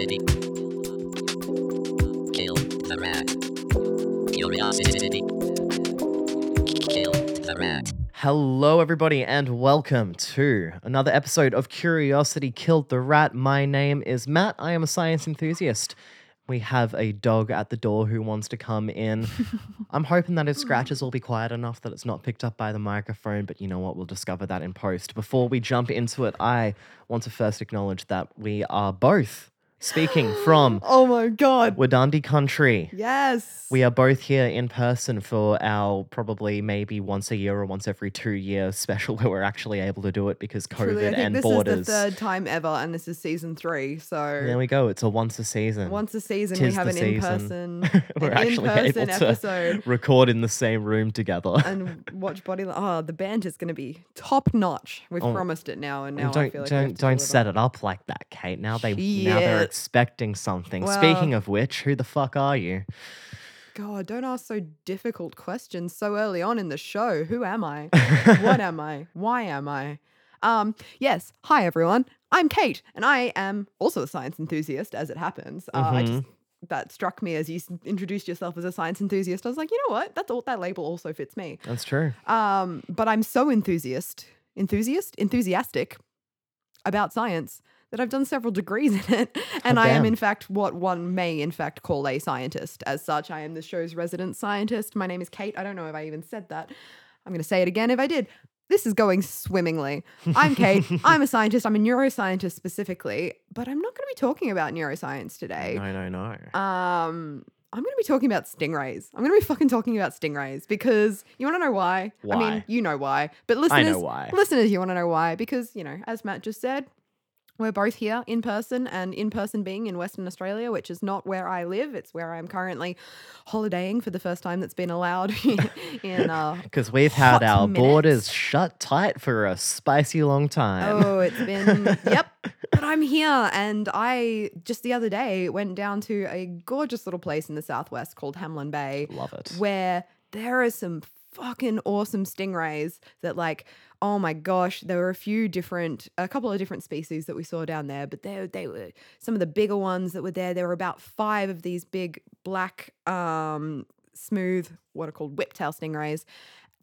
Curiosity. Kill the rat. Curiosity. Kill the rat. Hello, everybody, and welcome to another episode of Curiosity Killed the Rat. My name is Matt. I am a science enthusiast. We have a dog at the door who wants to come in. I'm hoping that his scratches will be quiet enough that it's not picked up by the microphone, but you know what? We'll discover that in post. Before we jump into it, I want to first acknowledge that we are both speaking from Oh my god. Wadandi country. Yes. We are both here in person for our probably maybe once a year or once every two years special where we're actually able to do it because COVID Truly, I think and this borders. is the third time ever, and this is season three. So there we go. It's a once a season. once a season, Tis we have an in-person, we're an actually in-person able to episode. record in the same room together. and watch body. Oh, the band is going to be top notch. We've Oh, promised it now, and now I don't feel like don't don't deliver. set it up like that, Kate. Now they now they're Shit. Expecting something. Well- Speaking of which, who the fuck are you? God, don't ask so difficult questions so early on in the show. Who am I? what am I? Why am I? Um, yes. Hi everyone. I'm Kate, and I am also a science enthusiast, as it happens. Uh, I just that struck me as you introduced yourself as a science enthusiast. I was like, you know what? That's all. That label also fits me. That's true. Um, but I'm so enthusiast, enthusiast, enthusiastic about science that I've done several degrees in it, and I am in fact what one may in fact call a scientist. As such, I am the show's resident scientist. My name is Kate. I don't know if I even said that. I'm going to say it again if I did. This is going swimmingly. I'm Kate. I'm a scientist. I'm a neuroscientist specifically, but I'm not going to be talking about neuroscience today. No, no, no. Um, I'm going to be talking about stingrays. I'm going to be fucking talking about stingrays because you want to know why? why? I mean, you know why, but listeners, why. listeners, you want to know why? Because you know, as Matt just said, we're both here in person, and in person being in Western Australia, which is not where I live. It's where I'm currently holidaying for the first time that's been allowed in. Uh, Because we've had our borders shut tight for a spicy long time. Oh, it's been yep. But I'm here, and I just the other day went down to a gorgeous little place in the southwest called Hamelin Bay, Love it. where there are some fucking awesome stingrays that like oh my gosh there were a few different a couple of different species that we saw down there but they, they were some of the bigger ones that were there there were about five of these big black um smooth what are called whiptail stingrays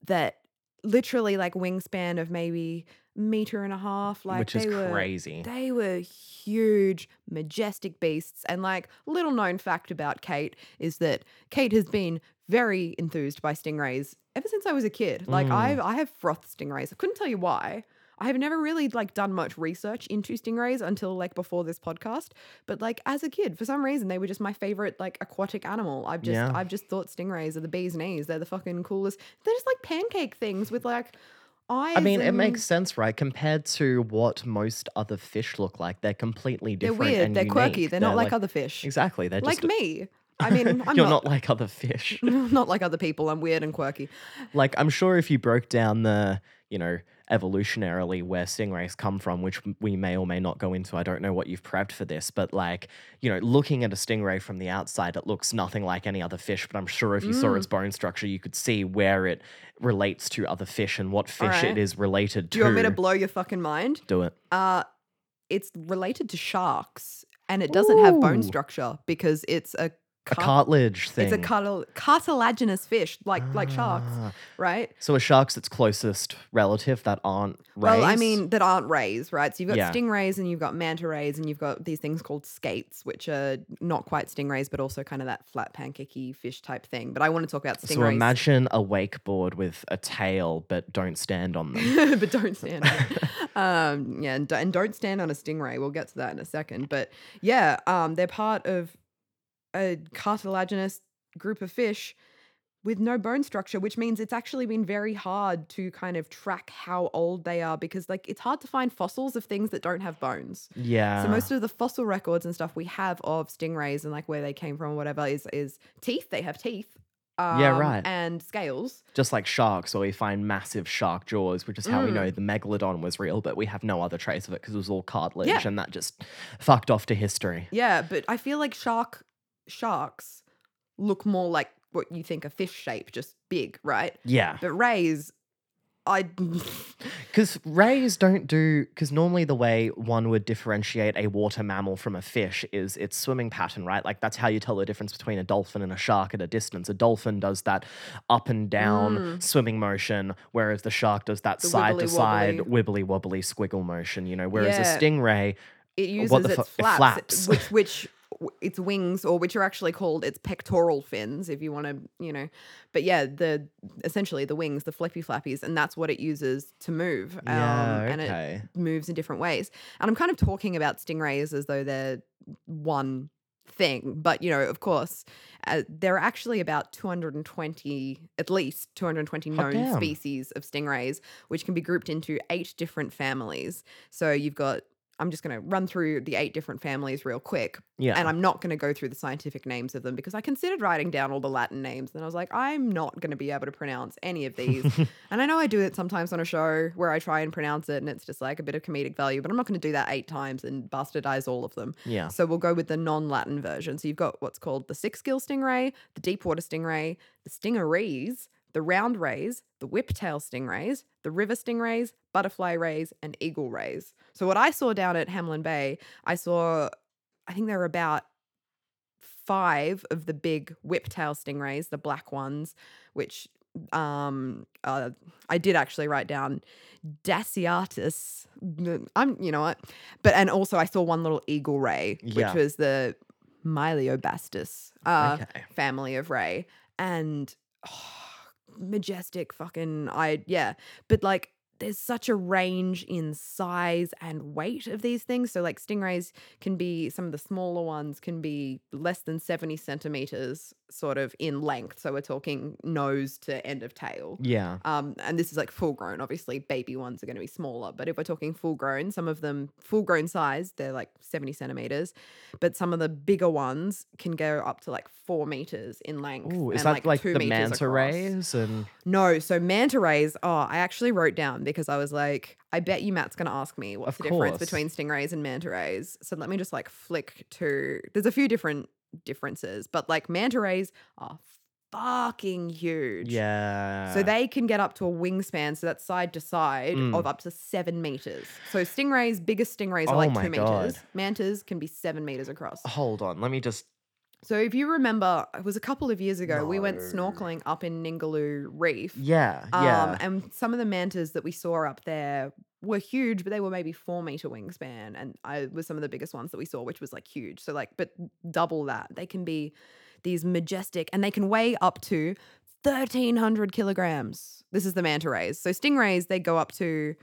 that literally like wingspan of maybe meter and a half like Which is they were crazy. they were huge, majestic beasts. And like little known fact about Kate is that Kate has been very enthused by stingrays ever since I was a kid. Like Mm. I've I have froth stingrays. I couldn't tell you why. I have never really like done much research into stingrays until like before this podcast. But like as a kid, for some reason they were just my favorite like aquatic animal. I've just Yeah. I've just thought stingrays are the bee's knees. They're the fucking coolest. They're just like pancake things with like eyes. I mean, it makes sense, right? Compared to what most other fish look like, they're completely different. They're weird. They're quirky. unique. They're, not like, other fish. Exactly. They're like just me. I mean, I'm You're not, not like other fish. not like other people. I'm weird and quirky. like I'm sure if you broke down the, you know, evolutionarily where stingrays come from, which we may or may not go into. I don't know what you've prepped for this, but like, you know, looking at a stingray from the outside, it looks nothing like any other fish. But I'm sure if you saw Mm. its bone structure, you could see where it relates to other fish and what fish Alright. it is related Do to. you want me to blow your fucking mind? Do it. Uh, it's related to sharks, and it doesn't have bone structure because it's a A cartilage thing. it's a cartil- cartilaginous fish, like like sharks, Ah. right? So a shark's its closest relative that aren't rays? Well, I mean that aren't rays, right? So you've got Yeah. stingrays and you've got manta rays and you've got these things called skates, which are not quite stingrays, but also kind of that flat pancakey fish type thing. But I want to talk about stingrays. so imagine a wakeboard with a tail, but don't stand on them. but don't stand. Um, yeah, and, and don't stand on a stingray. We'll get to that in a second. But yeah, um, they're part of a cartilaginous group of fish with no bone structure, which means it's actually been very hard to kind of track how old they are because, like, it's hard to find fossils of things that don't have bones. yeah. So most of the fossil records and stuff we have of stingrays and like where they came from, or whatever, is is teeth. They have teeth. Yeah, um, right. And scales. just like sharks, where we find massive shark jaws, which is how we Mm. know the megalodon was real, but we have no other trace of it because it was all cartilage, Yeah. and that just fucked off to history. Yeah, but I feel like shark sharks look more like what you think a fish shape, just big, right? Yeah, But rays I Because rays don't do. Because normally the way one would differentiate a water mammal from a fish is its swimming pattern, right? Like that's how you tell the difference between a dolphin and a shark at a distance. A dolphin does that up and down swimming motion, whereas the shark does that Mm. The side to side wibbly wobbly squiggle motion. You know, whereas Yeah. a stingray. it uses What the its fu- it flaps, flaps. which which its wings or which are actually called its pectoral fins if you want to you know. But yeah the essentially the wings the flippy flappies and that's what it uses to move um, Yeah, and it okay. moves in different ways. And i'm kind of talking about stingrays as though they're one thing but you know of course uh, there are actually about 220 at least 220 known species of stingrays which can be grouped into eight different families. So you've got i'm just going to run through the eight different families real quick Yeah. and i'm not going to go through the scientific names of them because i considered writing down all the latin names and i was like i'm not going to be able to pronounce any of these and I know I do it sometimes on a show where I try and pronounce it and it's just like a bit of comedic value, but I'm not going to do that eight times and bastardize all of them. yeah. So we'll go with the non Latin version. So you've got what's called the six gill stingray, the deep water stingray, the stingarees, the round rays, the whiptail stingrays, the river stingrays, butterfly rays, and eagle rays. So what I saw down at Hamelin Bay, I saw, I think there were about five of the big whiptail stingrays, the black ones, which um uh, I did actually write down Dasyatis. I'm you know what? But and also I saw one little eagle ray, which Yeah. was the Myliobatis uh Okay. family of ray. And majestic fucking I yeah. But like there's such a range in size and weight of these things. So, like, stingrays can be some of the smaller ones can be less than 70 centimeters, sort of in length. So, we're talking nose to end of tail. Yeah. Um, and this is like full grown. Obviously, baby ones are going to be smaller. But if we're talking full grown, some of them full grown size, they're like 70 centimeters. But some of the bigger ones can go up to like four meters in length. Ooh, is and, that like, like, two the meters manta across. rays and No, so manta rays. Oh, I actually wrote down because I was like, I bet you Matt's going to ask me what's Of the difference between stingrays and manta rays. So let me just like flick to. There's a few different differences, but like manta rays are fucking huge. yeah. So they can get up to a wingspan, so that's side to side Mm. of up to seven meters. So stingrays, biggest stingrays are Oh like my two meters. God. Mantas can be seven meters across. hold on. Let me just. So if you remember, it was a couple of years ago, we went snorkeling up in Ningaloo Reef. Yeah. Yeah. Um, and some of the mantas that we saw up there were huge, but they were maybe four meter wingspan. And I was some of the biggest ones that we saw, which was like huge. So like, but double that. They can be these majestic, and they can weigh up to thirteen hundred kilograms. This is the manta rays. So stingrays, they go up to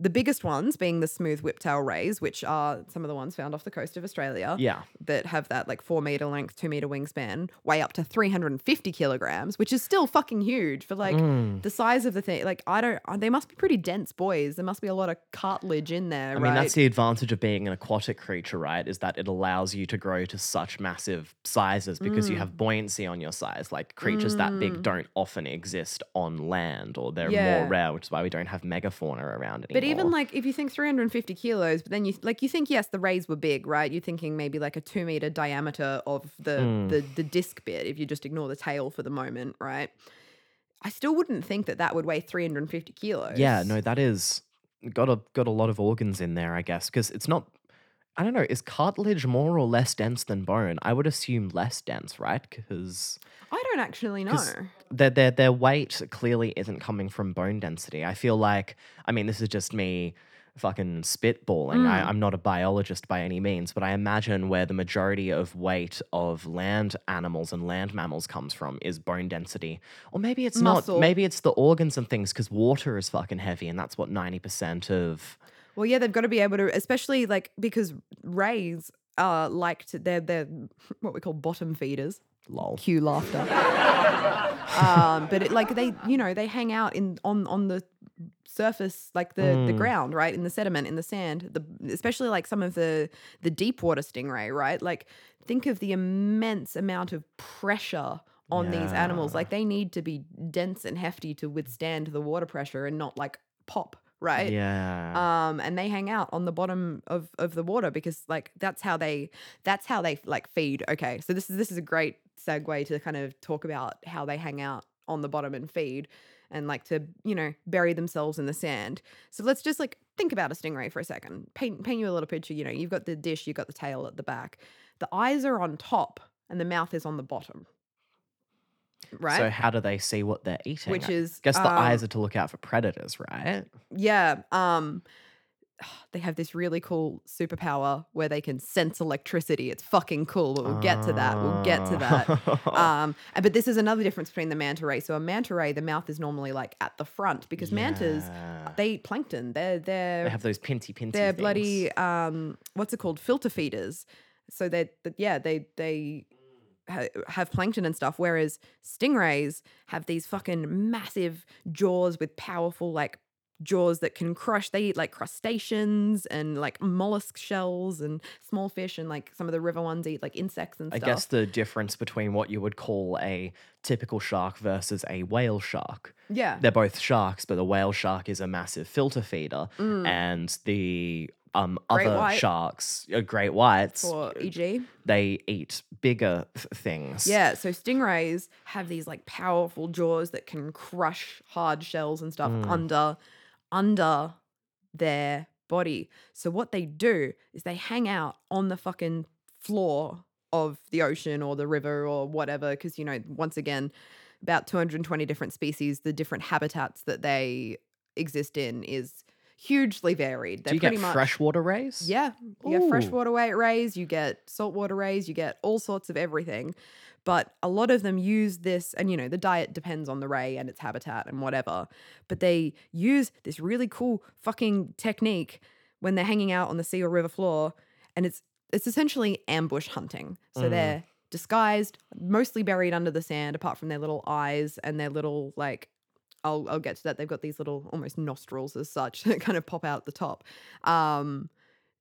the biggest ones being the smooth whiptail rays, which are some of the ones found off the coast of Australia yeah. that have that like four meter length, two meter wingspan, weigh up to 350 kilograms, which is still fucking huge for like Mm. the size of the thing. Like, I don't, uh, they must be pretty dense boys. There must be a lot of cartilage in there, I right? mean, that's the advantage of being an aquatic creature, right? Is that it allows you to grow to such massive sizes because you Mm. have buoyancy on your size. Like creatures that big Mm. don't often exist on land, or they're Yeah. more rare, which is why we don't have megafauna around anymore. But even like if you think 350 kilos, but then you like you think yes, the rays were big, right? You're thinking maybe like a two meter diameter of the Mm. the the disc bit if you just ignore the tail for the moment, right? I still wouldn't think that that would weigh 350 kilos. yeah, no, that is got a got a lot of organs in there, I guess, because it's not. I don't know. Is cartilage more or less dense than bone? I would assume less dense, right? Because I don't actually know. their their their weight clearly isn't coming from bone density. I feel like I mean this is just me fucking spitballing. I, Mm. I'm not a biologist by any means, but I imagine where the majority of weight of land animals and land mammals comes from is bone density. Or maybe it's Muscle. not. Maybe it's the organs and things because water is fucking heavy, and that's what ninety percent of. Well, yeah, they've got to be able to, especially like because rays are like to, they're they're what we call bottom feeders. Lol. Cue laughter. um, but it, like they, you know, they hang out in on on the surface, like the the Mm. ground, right, in the sediment, in the sand. The especially like some of the the deep water stingray, right? Like think of the immense amount of pressure on these animals. Like they need to be dense and hefty to withstand the water pressure and not like pop, right? Yeah. um and they hang out on the bottom of of the water because like that's how they that's how they like feed okay so this is this is a great segue to kind of talk about how they hang out on the bottom and feed and like to, you know, bury themselves in the sand. So let's just like think about a stingray for a second. Paint paint you a little picture, you know, you've got the dish, you've got the tail at the back. The eyes are on top and the mouth is on the bottom. Right? So how do they see what they're eating? Which is I guess the eyes um, are to look out for predators, right? Yeah. Um they have this really cool superpower where they can sense electricity. It's fucking cool, but we'll get to that. We'll get to that. Ah. Um, but this is another difference between the manta ray. So a manta ray, the mouth is normally like at the front because mantas they eat plankton. They're they're They have those pinty pinty. they're things. bloody um what's it called filter feeders. So they yeah they they ha- have plankton and stuff. Whereas stingrays have these fucking massive jaws with powerful like jaws that can crush. They eat like crustaceans and like mollusk shells and small fish and like some of the river ones eat like insects and stuff. I stuff. guess the difference between what you would call a typical shark versus a whale shark. yeah. They're both sharks, but the whale shark is a massive filter feeder, Mm. and the um other white. sharks, uh, great whites, For E EG. they eat bigger th- things. Yeah, so stingrays have these like powerful jaws that can crush hard shells and stuff Mm. under under their body. So what they do is they hang out on the fucking floor of the ocean or the river or whatever because you know once again about 220 different species the different habitats that they exist in is hugely varied. They're Do you pretty get much freshwater rays? yeah, you get freshwater wa- rays, you get saltwater rays, you get all sorts of everything. But a lot of them use this, and you know, the diet depends on the ray and its habitat and whatever. But they use this really cool fucking technique when they're hanging out on the sea or river floor, and it's it's essentially ambush hunting. So Mm. they're disguised, mostly buried under the sand, apart from their little eyes and their little like I'll I'll get to that. They've got these little almost nostrils as such that kind of pop out the top, um,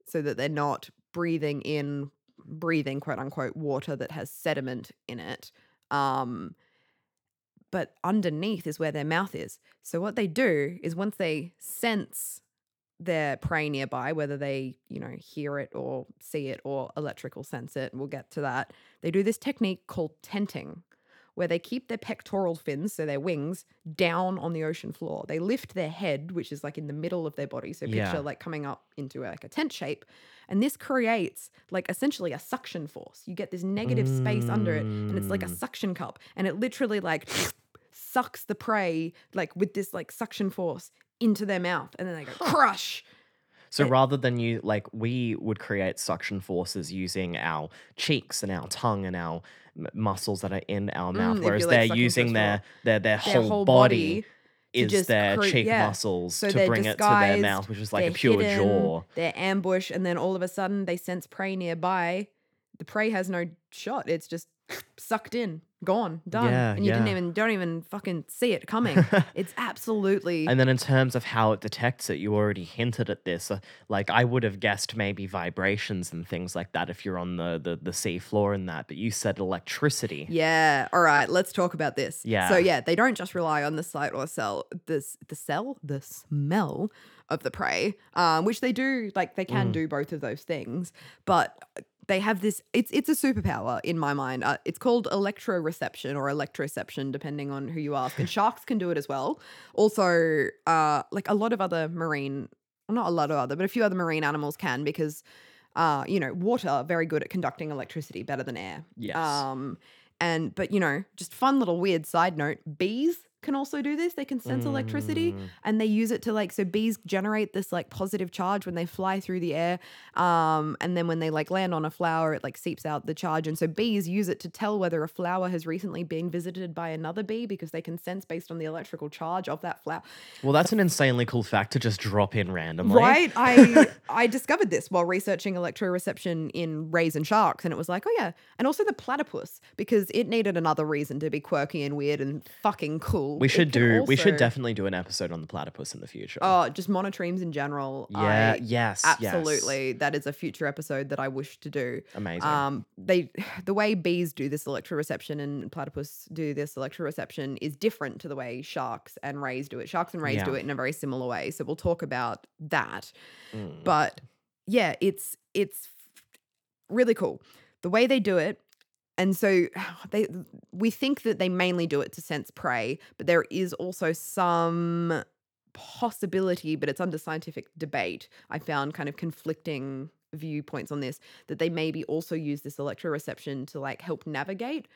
so that they're not breathing in breathing quote unquote water that has sediment in it. Um, but underneath is where their mouth is. So what they do is once they sense their prey nearby, whether they you know hear it or see it or electrical sense it, we'll get to that. They do this technique called tenting where they keep their pectoral fins, so their wings, down on the ocean floor. They lift their head, which is like in the middle of their body. So picture Yeah. like coming up into like a tent shape. And this creates like essentially a suction force. You get this negative space under it, and it's like a Mm. suction cup. And it literally like sucks the prey like with this like suction force into their mouth. And then they go crush. So It- rather than you like we would create suction forces using our cheeks and our tongue and our m- muscles that are in our mouth, Mm, whereas like, they're sucking for a using their their their Their whole, body, to is their cre- cheek yeah. muscles So to bring it to their mouth, which is like a pure hidden, jaw. They're ambush, and then all of a sudden they sense prey nearby. The prey has no shot. It's just sucked in, gone, done, Yeah, and you didn't even don't even fucking see it coming. it's absolutely And then in terms of how it detects it, you already hinted at this. Uh, like I would have guessed maybe vibrations and things like that if you're on the the, the sea floor and that, but you said electricity. Yeah. All right. Let's talk about this. Yeah. So yeah, they don't just rely on the sight or cell, this the cell, the smell of the prey, um, which they do. Like they can Mm. do both of those things, but they have this. It's it's a superpower in my mind. Uh, it's called electroreception or electroception, depending on who you ask. And sharks can do it as well. Also, uh, like a lot of other marine, well, not a lot of other, but a few other marine animals can because. Uh, you know, water very good at conducting electricity better than air. Yes. Um, and but you know, just fun little weird side note: bees can also do this. They can sense electricity, Mm. and they use it to like so bees generate this like positive charge when they fly through the air. Um, and then when they like land on a flower, it like seeps out the charge. And so bees use it to tell whether a flower has recently been visited by another bee because they can sense based on the electrical charge of that flower. Well, that's an insanely cool fact to just drop in randomly. Right. I I discovered this while researching electroreception in rays and sharks, and it was like, oh yeah, and also the platypus because it needed another reason to be quirky and weird and fucking cool. We should do. we should also- definitely do an episode on the platypus in the future. Oh, just monotremes in general. yeah. I, yes. yes. absolutely. That is a future episode that I wish to do. Amazing. Um, they the way bees do this electroreception and platypus do this electroreception is different to the way sharks and rays do it. Sharks and rays do it in a very similar way. So we'll talk about that. Mm. But yeah, it's it's really cool. The way they do it, and so they we think that they mainly do it to sense prey, but there is also some possibility, but it's under scientific debate. I found kind of conflicting viewpoints on this that they maybe also use this electroreception to like help navigate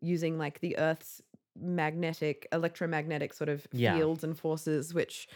using like the Earth's magnetic, electromagnetic sort of Yeah. fields and forces, which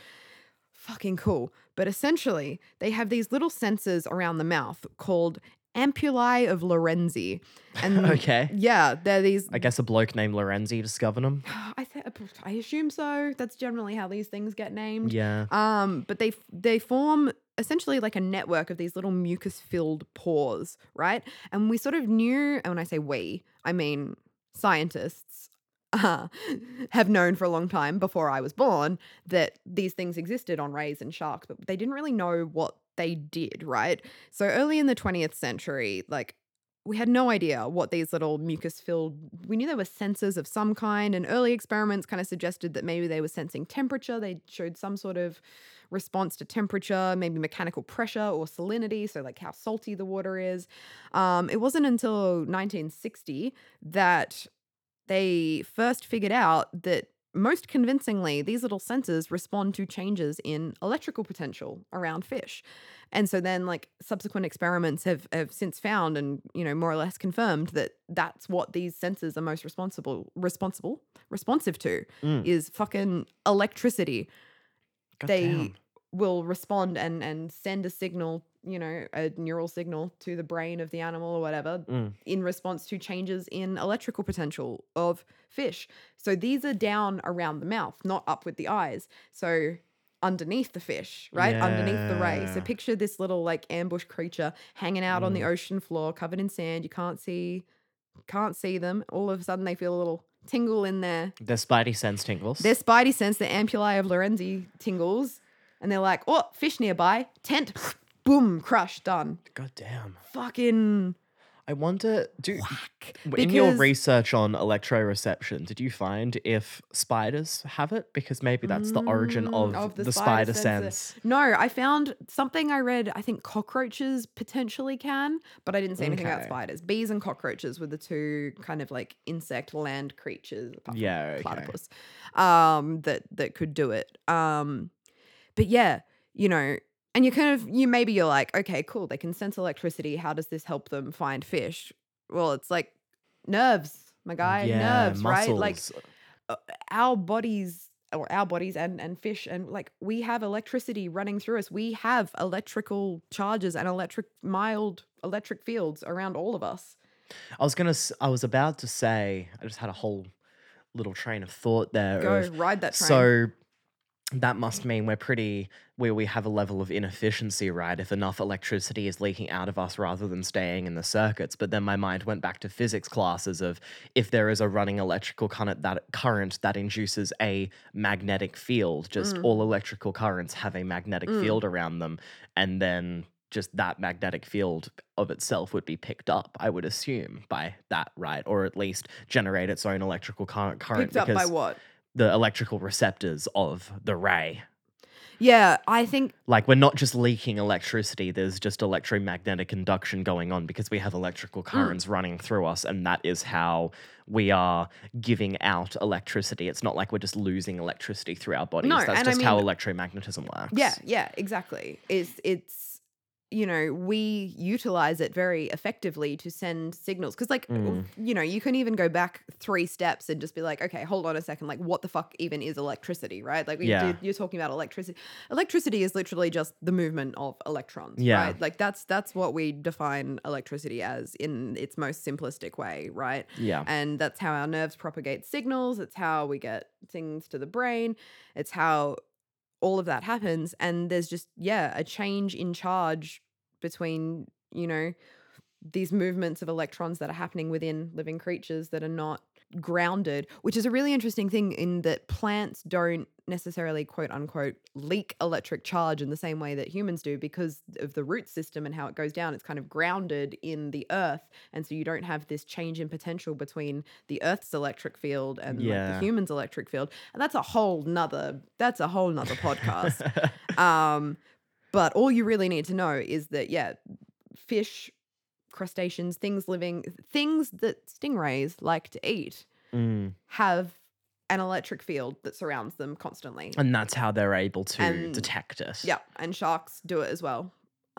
fucking cool. But essentially, they have these little sensors around the mouth called ampullae of Lorenzi. And Okay. yeah, they're these I guess a bloke named Lorenzi discovered them. I th- I assume so. That's generally how these things get named. Yeah. Um, but they f- they form essentially like a network of these little mucus filled pores, right? And we sort of knew, and when I say we, I mean scientists. Uh, have known for a long time before I was born that these things existed on rays and sharks, but they didn't really know what they did, right? So early in the 20th century, like we had no idea what these little mucus filled we knew they were sensors of some kind and early experiments kind of suggested that maybe they were sensing temperature they showed some sort of response to temperature maybe mechanical pressure or salinity so like how salty the water is um, it wasn't until 1960 that they first figured out that most convincingly, these little sensors respond to changes in electrical potential around fish. And so then like subsequent experiments have, have since found and, you know, more or less confirmed that that's what these sensors are most responsible, responsible, responsive to Mm. is fucking electricity they Goddamn. will respond and and send a signal you know a neural signal to the brain of the animal or whatever Mm. in response to changes in electrical potential of fish. So these are down around the mouth not up with the eyes. So underneath the fish right? Underneath the ray. So picture this little like ambush creature hanging out on the Mm. ocean floor covered in sand. You can't see can't see them. All of a sudden they feel a little tingle in their Their spidey sense tingles. their spidey sense, the ampullae of Lorenzi tingles, and they're like, oh, fish nearby, tent, boom, crush, done. God damn. Fucking I wonder, do whack. in your research on electroreception, did you find if spiders have it? Because maybe that's the origin Mm, of, the, spider, sensor. sense. No, I found something I read. I think cockroaches potentially can, but I didn't see anything about spiders. Bees and cockroaches were the two kind of like insect land creatures. Yeah, okay. platypus, um, that that could do it. Um, but yeah, you know, and you kind of you maybe you're like, okay, cool, they can sense electricity. How does this help them find fish? Well, it's like nerves, my guy, yeah, nerves, right? Like uh, our bodies or our bodies and and fish and like we have electricity running through us we have electrical charges and electric mild electric fields around all of us I was gonna. i was about to say. I just had a whole little train of thought there. go of- ride that train So that must mean we're pretty where we have a level of inefficiency, right? If enough electricity is leaking out of us rather than staying in the circuits. But then my mind went back to physics classes of if there is a running electrical current that current that induces a magnetic field, just Mm. all electrical currents have a magnetic Mm. field around them, and then just that magnetic field of itself would be picked up, I would assume, by that, right? Or at least generate its own electrical current. current picked up by what the electrical receptors of the ray. yeah i think Like we're not just leaking electricity, there's just electromagnetic induction going on because we have electrical Mm. currents running through us and that is how we are giving out electricity. It's not like we're just losing electricity through our bodies. No, That's and I just how electromagnetism works. yeah yeah exactly it's it's you know we utilize it very effectively to send signals because like Mm. you know you can even go back three steps and just be like okay hold on a second like what the fuck even is electricity right like Yeah. you're talking about electricity electricity is literally just the movement of electrons Yeah. right like that's that's what we define electricity as in its most simplistic way right Yeah. and that's how our nerves propagate signals it's how we get things to the brain it's how all of that happens and there's just yeah a change in charge between you know these movements of electrons that are happening within living creatures that are not grounded which is a really interesting thing in that plants don't necessarily quote unquote leak electric charge in the same way that humans do because of the root system and how it goes down. It's kind of grounded in the earth and so you don't have this change in potential between the earth's electric field and like, the human's electric field. And that's a whole nother that's a whole nother podcast. Um but all you really need to know is that yeah fish crustaceans, things living, things that stingrays like to eat Mm. have an electric field that surrounds them constantly. And that's how they're able to And- detect it. Yeah, and sharks do it as well.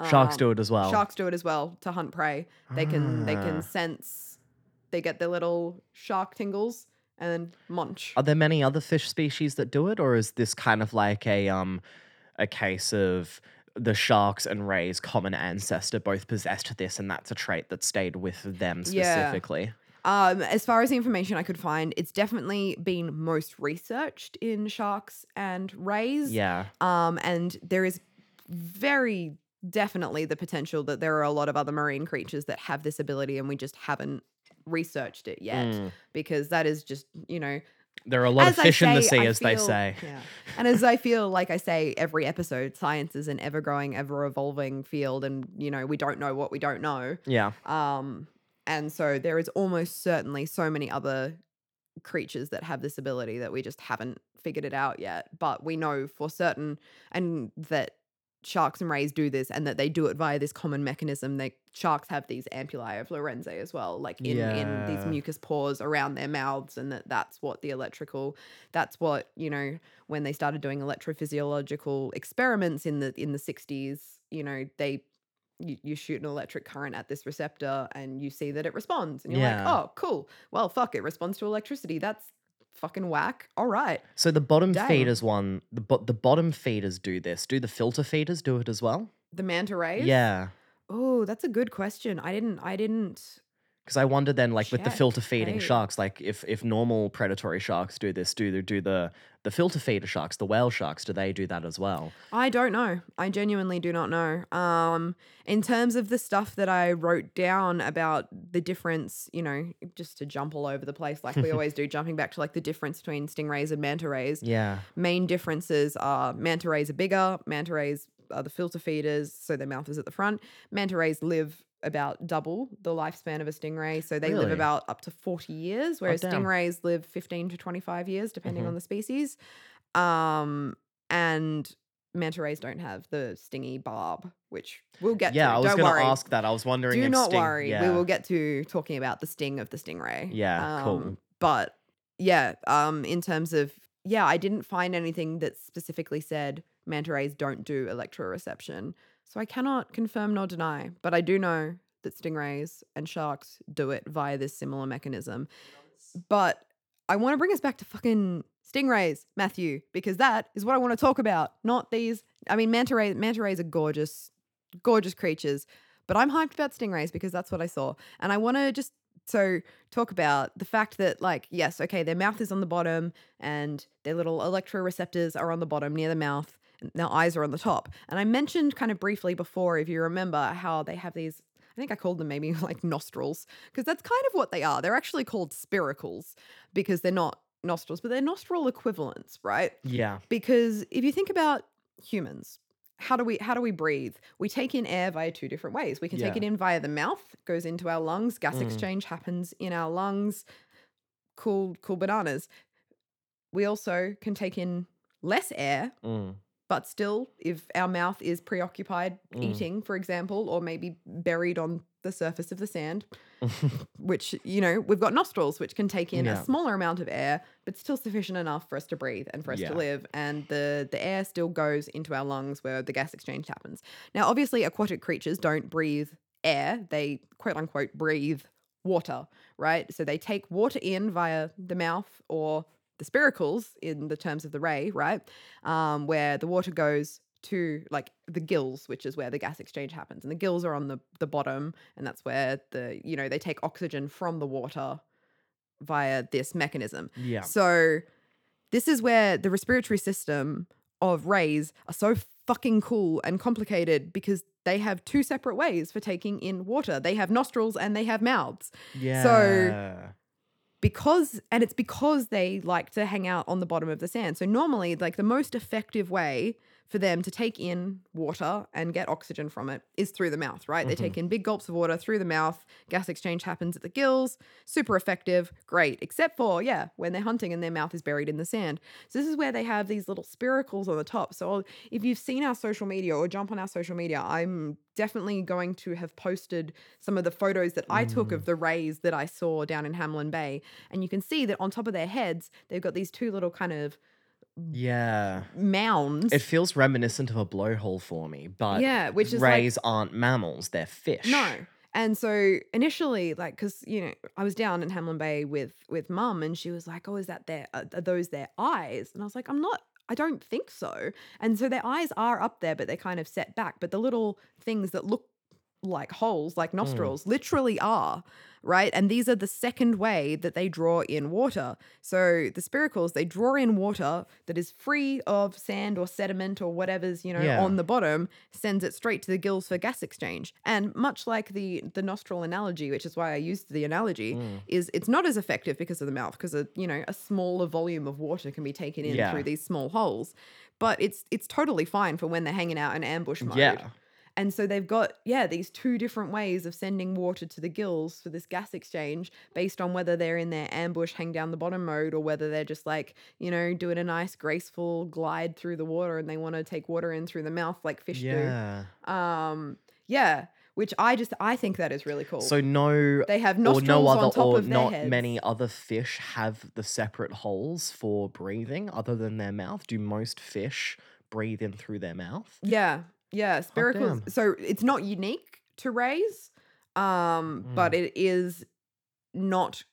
Sharks Um, do it as well. Sharks do it as well to hunt prey. They can they Ah. can sense. They get their little shark tingles and munch. Are there many other fish species that do it, or is this kind of like a um a case of the sharks and rays' common ancestor both possessed this, and that's a trait that stayed with them Yeah. specifically? Um, as far as the information I could find, it's definitely been most researched in sharks and rays. Yeah. Um, and there is very definitely the potential that there are a lot of other marine creatures that have this ability, and we just haven't researched it yet Mm. because that is just you know There are a lot as of fish in the sea, I as they say. Yeah. And as I feel like I say every episode, science is an ever growing, ever evolving field. And, you know, we don't know what we don't know. Yeah. Um, and so there is almost certainly so many other creatures that have this ability that we just haven't figured it out yet. But we know for certain and that sharks and rays do this and that they do it via this common mechanism. They sharks have these ampullae of Lorenzi as well, like in, in these mucus pores around their mouths, and that that's what the electrical that's what you know when they started doing electrophysiological experiments in the in the 60s you know they you, you shoot an electric current at this receptor and you see that it responds and you're Yeah. like oh cool well fuck it responds to electricity that's fucking whack all right So the bottom Dang. feeders one, the bo- the bottom feeders do this. Do the filter feeders do it as well? the manta rays Yeah. oh that's a good question i didn't i didn't Because I wonder then, like with the filter feeding sharks, like if if normal predatory sharks do this, do the do the the filter feeder sharks, the whale sharks, do they do that as well? I don't know. I genuinely do not know. Um, in terms of the stuff that I wrote down about the difference, you know, just to jump all over the place like we always do, jumping back to like the difference between stingrays and manta rays. Yeah. Main differences are manta rays are bigger. Manta rays are the filter feeders, so their mouth is at the front. Manta rays live about double the lifespan of a stingray, so they live about up to 40 years, whereas damn. stingrays live 15 to 25 years, depending Mhm. on the species. Um, and manta rays don't have the stingy barb, which we'll get yeah, to. I was Don't gonna ask that. I was wondering. Do if not sting- worry. Yeah. We will get to talking about the sting of the stingray. Yeah, cool. Um, But yeah, um, in terms of yeah, I didn't find anything that specifically said manta rays don't do electroreception. So I cannot confirm nor deny, but I do know that stingrays and sharks do it via this similar mechanism. But I want to bring us back to fucking stingrays, Matthew, because that is what I want to talk about, not these. I mean, manta rays, manta rays are gorgeous, gorgeous creatures, but I'm hyped about stingrays because that's what I saw. And I want to just so talk about the fact that, like, yes, okay, their mouth is on the bottom and their little electroreceptors are on the bottom near the mouth, their eyes are on the top. And I mentioned kind of briefly before, if you remember, how they have these. I think I called them maybe like nostrils because that's kind of what they are. They're actually called spiracles because they're not nostrils, but they're nostril equivalents, right? Yeah. Because if you think about humans, how do we how do we breathe? We take in air via two different ways. We can take it in via the mouth, goes into our lungs, gas Mm. exchange happens in our lungs. Cool, cool bananas. We also can take in less air, Mm. But still, if our mouth is preoccupied Mm. eating, for example, or maybe buried on the surface of the sand, which, you know, we've got nostrils, which can take in Yeah. a smaller amount of air, but still sufficient enough for us to breathe and for us Yeah. to live. And the, the air still goes into our lungs where the gas exchange happens. Now, obviously, aquatic creatures don't breathe air, they quote unquote breathe water, right? So they take water in via the mouth or the spiracles in the terms of the ray, right? Um, where the water goes to like the gills, which is where the gas exchange happens. And the gills are on the, the bottom, and that's where the, you know, they take oxygen from the water via this mechanism. Yeah. So this is where the respiratory system of rays are so fucking cool and complicated because they have two separate ways for taking in water. They have nostrils and they have mouths. Yeah. Because and it's because they like to hang out on the bottom of the sand. So normally like the most effective way for them to take in water and get oxygen from it is through the mouth, right? They Mm-hmm. take in big gulps of water through the mouth. Gas exchange happens at the gills. Super effective, great, except for, yeah, when they're hunting and their mouth is buried in the sand. So this is where they have these little spiracles on the top. So if you've seen our social media or jump on our social media, I'm definitely going to have posted some of the photos that I took Mm. of the rays that I saw down in Hamelin Bay. And you can see that on top of their heads, they've got these two little kind of Yeah. mounds. It feels reminiscent of a blowhole for me, but yeah, which is like rays aren't mammals, they're fish. No. And so initially, like, because you know, I was down in Hamelin Bay with with mum, and she was like, "Oh, is that their are are those their eyes?" And I was like, "I'm not. I don't think so." And so their eyes are up there, but they're kind of set back. But the little things that look like holes, like nostrils, literally are right. And these are the second way that they draw in water. So the spiracles they draw in water that is free of sand or sediment or whatever's you know Yeah. on the bottom, sends it straight to the gills for gas exchange. And much like the the nostril analogy, which is why I used the analogy, Mm. is it's not as effective because of the mouth, because a you know a smaller volume of water can be taken in Yeah. through these small holes. But it's it's totally fine for when they're hanging out in ambush mode. Yeah. And so they've got, yeah, these two different ways of sending water to the gills for this gas exchange based on whether they're in their ambush, hang down the bottom mode, or whether they're just like, you know, doing a nice, graceful glide through the water and they want to take water in through the mouth like fish Yeah. do. Um, yeah, which I just, I think that is really cool. So no they have nostrils no other on top or of their not heads. many other fish have the separate holes for breathing other than their mouth. Do most fish breathe in through their mouth? Yeah, yeah, spiracles. So it's not unique to rays, um, Mm. but it is not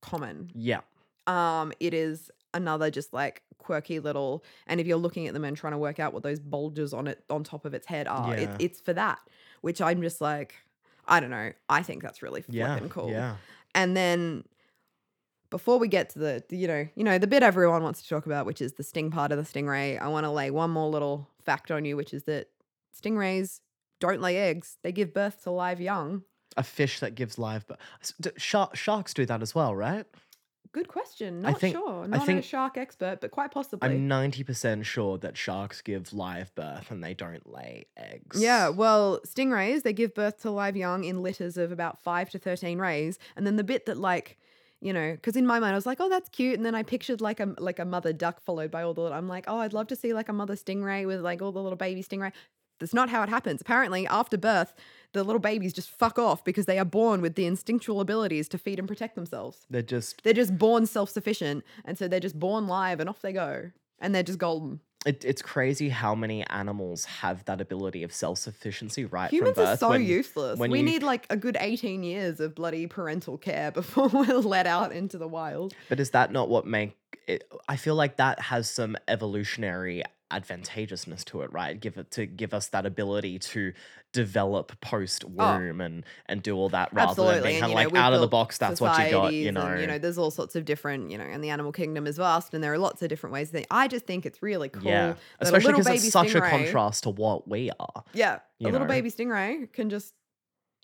common. Yeah. Um, it is another just like quirky little. And if you're looking at them and trying to work out what those bulges on it on top of its head are, it, it's for that. Which I'm just like, I don't know. I think that's really Yeah. flipping cool. Yeah. And then before we get to the, the, you know, you know, the bit everyone wants to talk about, which is the sting part of the stingray, I want to lay one more little fact on you, which is that stingrays don't lay eggs; they give birth to live young. A fish that gives live but shark, sharks do that as well, right? Good question. I Not think- sure. I Not a shark expert, but quite possibly. I'm 90% sure that sharks give live birth and they don't lay eggs. Yeah, well, stingrays, they give birth to live young in litters of about 5 to 13 rays. And then the bit that like, you know, because in my mind I was like, oh, that's cute. And then I pictured like a like a mother duck followed by all the I'm like, oh, I'd love to see like a mother stingray with like all the little baby stingray. That's not how it happens. Apparently, after birth, the little babies just fuck off because they are born with the instinctual abilities to feed and protect themselves. They're just They're just born self-sufficient, and so they're just born live, and off they go, and they're just golden. it, it's crazy how many animals have that ability of self-sufficiency right Humans from birth. are so when- useless. when we you- need like a good 18 years of bloody parental care before we're let out into the wild. But is that not what make it? I feel like that has some evolutionary advantageousness to it, right? Give it to give us that ability to develop post womb and and do all that rather Oh. Absolutely. than being kind of like we've out of the box. That's what you got, you know. and, you know, there's all sorts of different, you know, and the animal kingdom is vast, and there are lots of different ways. That I just think it's really cool. yeah, especially because it's such a contrast to what we are. Yeah, a little know. baby stingray can just,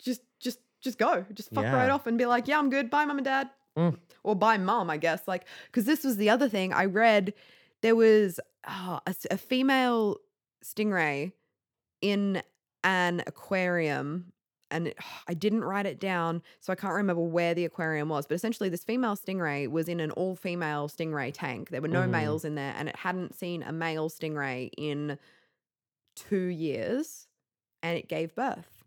just, just, just go, just fuck right off and be like, yeah, I'm good. Bye, mum and dad. Mm. Or bye, mum, I guess. Like, because this was the other thing I read. There was oh, a, a female stingray in an aquarium. And it- I didn't write it down, so I can't remember where the aquarium was. But essentially, this female stingray was in an all female stingray tank. There were no Mhm. males in there, and it hadn't seen a male stingray in two years and it gave birth.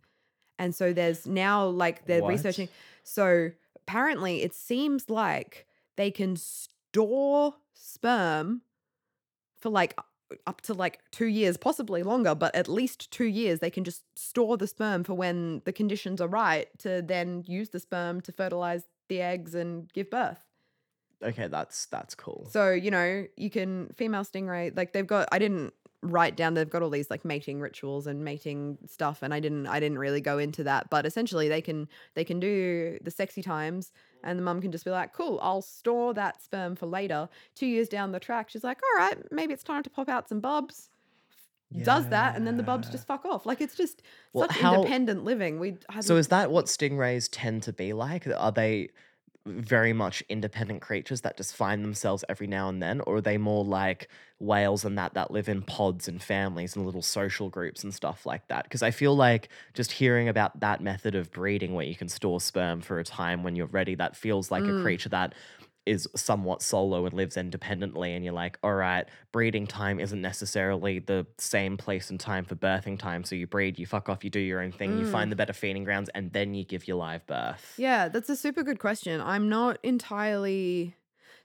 And so there's now like they're What? researching. So apparently it seems like they can store sperm for like up to like two years, possibly longer, but at least two years. They can just store the sperm for when the conditions are right to then use the sperm to fertilize the eggs and give birth. Okay, that's that's cool. So, you know, you can female stingray, like they've got I didn't write down they've got all these like mating rituals and mating stuff and I didn't I didn't really go into that, but essentially they can they can do the sexy times and the mum can just be like, "Cool, I'll store that sperm for later." 2 years down the track, she's like, "All right, maybe it's time to pop out some bubs." Does that and then the bubs just fuck off. Like it's just Well, such how- independent living. We So is that what stingrays tend to be like? Are they very much independent creatures that just find themselves every now and then, or are they more like whales and that that live in pods and families and little social groups and stuff like that? Because I feel like just hearing about that method of breeding where you can store sperm for a time when you're ready, that feels like a Mm. creature that is somewhat solo and lives independently and you're like all right breeding time isn't necessarily the same place and time for birthing time so you breed you fuck off you do your own thing you Mm. find the better feeding grounds and then you give your live birth Yeah, that's a super good question. I'm not entirely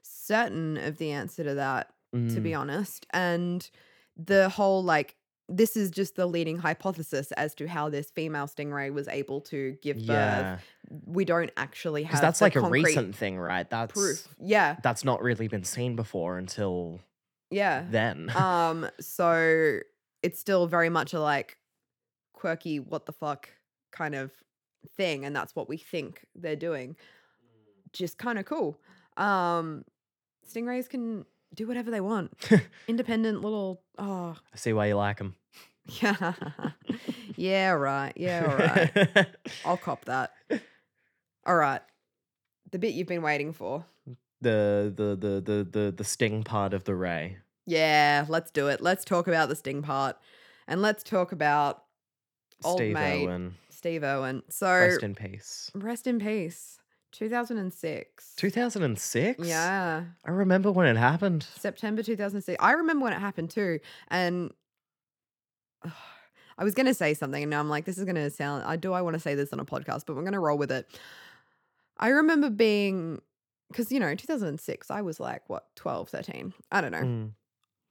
certain of the answer to that, to be Mm, honest. And the whole like this is just the leading hypothesis as to how this female stingray was able to give birth. yeah We don't actually have that's like a recent thing right that's proof. Yeah, that's not really been seen before until yeah. then um, so it's still very much a like quirky, what the fuck kind of thing, and that's what we think they're doing. Just kind of cool. Um, stingrays can do whatever they want. Independent little. Oh, i see why you like them yeah, yeah, right, yeah, all right. I'll cop that. All right, the bit you've been waiting for. the, the the the the the sting part of the ray Yeah, let's do it. Let's talk about the sting part, and let's talk about Old steve mate. irwin Steve Irwin. So rest in peace Rest in peace. 2006. 2006 Yeah. i remember when it happened September 2006. I remember when it happened too. And I was going to say something and now I'm like, this is going to sound, I do, I want to say this on a podcast, but we're going to roll with it. I remember being, because, you know, 2006, I was like, what, 12, 13? I don't know. Mm.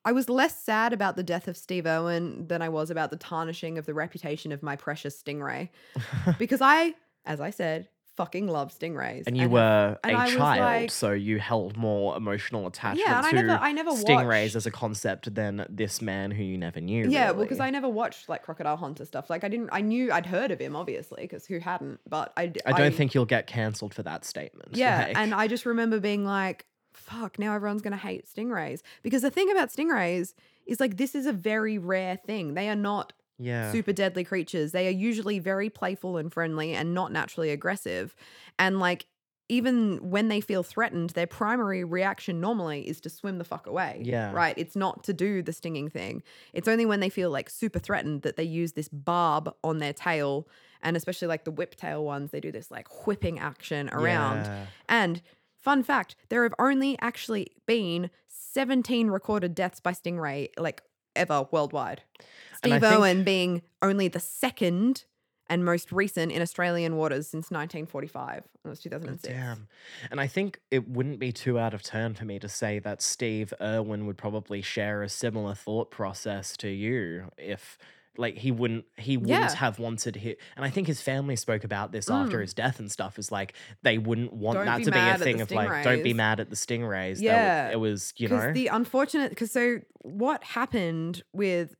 I was less sad about the death of Steve Irwin than I was about the tarnishing of the reputation of my precious Stingray. Because I, as I said, fucking love Stingrays. and you have were and a I child, like- so you held more emotional attachment yeah, and I never, I never stingrays watched. as a concept than this man who you never knew. yeah, well, because. I never watched like Crocodile Hunter stuff. Like I didn't, I knew I'd heard of him obviously, because who hadn't? But I, I don't think you'll get cancelled for that statement. Yeah, like- and I just remember being like, "Fuck!" Now everyone's gonna hate stingrays because the thing about stingrays is like this is a very rare thing. They are not yeah, super deadly creatures. They are usually very playful and friendly and not naturally aggressive. And like even when they feel threatened, their primary reaction normally is to swim the fuck away. Yeah. Right? It's not to do the stinging thing. It's only when they feel like super threatened that they use this barb on their tail. And especially like the whiptail ones, they do this like whipping action around. Yeah. And fun fact, there have only actually been 17 recorded deaths by stingray like ever worldwide. And Steve think- Irwin being only the second and most recent in Australian waters since 1945. That was 2006. Damn. And I think it wouldn't be too out of turn for me to say that Steve Irwin would probably share a similar thought process to you if like he wouldn't he wouldn't Yeah. have wanted him and I think his family spoke about this after Mm. his death and stuff is like they wouldn't want Don't that be to be a mad at the thing of like don't be mad at the stingrays That Yeah, it was you know the unfortunate, because so what happened with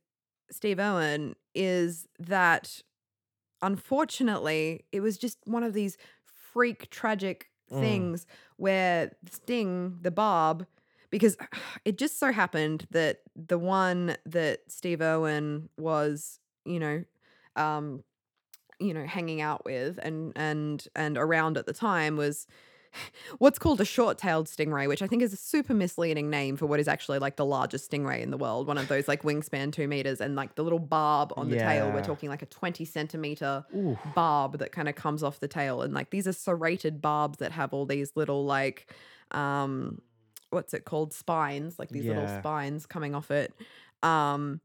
Steve Irwin is that unfortunately it was just one of these freak tragic Mm. things where Sting, the Barb, because it just so happened that the one that Steve Irwin was, you know, um, you know, hanging out with and and and around at the time was what's called a short-tailed stingray, which I think is a super misleading name for what is actually like the largest stingray in the world. One of those like wingspan two meters and like the little barb on the tail. We're talking like a 20 centimeter Ooh. barb that kind of comes off the tail. And like these are serrated barbs that have all these little like um what's it called? Spines, like these little Yeah. spines coming off it. Um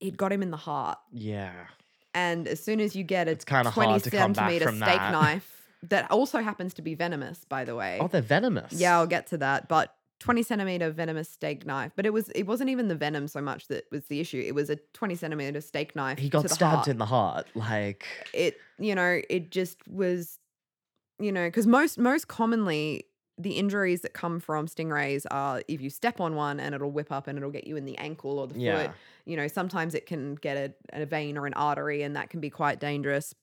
it got him in the heart. yeah And as soon as you get a It's kinda 20 hard to come back centimeter from steak that. knife that also happens to be venomous, by the way. oh they're venomous Yeah, I'll get to that. But 20 centimeter venomous steak knife. But it was it wasn't even the venom so much that was the issue. It was a 20 centimeter steak knife. he to got the stabbed heart. in the heart like It you know, it just was you know, because most most commonly the injuries that come from stingrays are if you step on one and it'll whip up and it'll get you in the ankle or the foot. yeah You know, sometimes it can get a, a vein or an artery and that can be quite dangerous.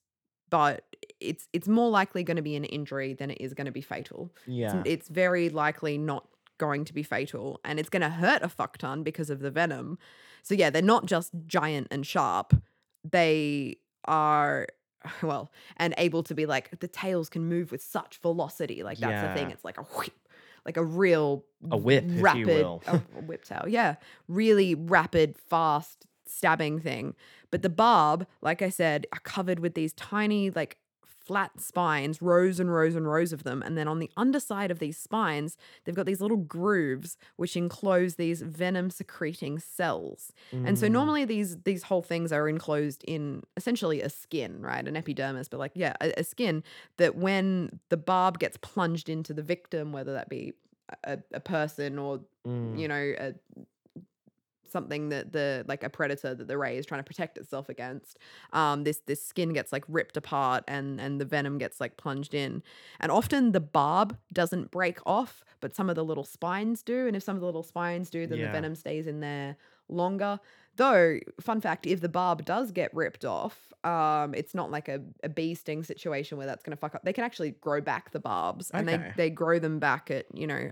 But it's it's more likely going to be an injury than it is going to be fatal. It's- yeah It's, very likely not going to be fatal and it's going to hurt a fuck ton because of the venom. So yeah, they're not just giant and sharp. They are well, and able to be like the tails can move with such velocity. Like that's the thing. It's like a whip, like a real A whip, if you rapid will. a, a whip tail. Yeah, really rapid, fast stabbing thing. But the barb, like I said, are covered with these tiny like flat spines, rows and rows and rows of them. And then on the underside of these spines, they've got these little grooves which enclose these venom secreting cells. And so Mm. normally these these whole things are enclosed in essentially a skin, right? An epidermis, but like yeah, a, a skin that when the barb gets plunged into the victim, whether that be a, a person or Mm. you know a something that the like a predator that the ray is trying to protect itself against um this this skin gets like ripped apart and and the venom gets like plunged in and often the barb doesn't break off but some of the little spines do and if some of the little spines do then Yeah. the venom stays in there longer though fun fact if the barb does get ripped off um it's not like a, a bee sting situation where that's going to fuck up they can actually grow back the barbs and Okay. they they grow them back at you know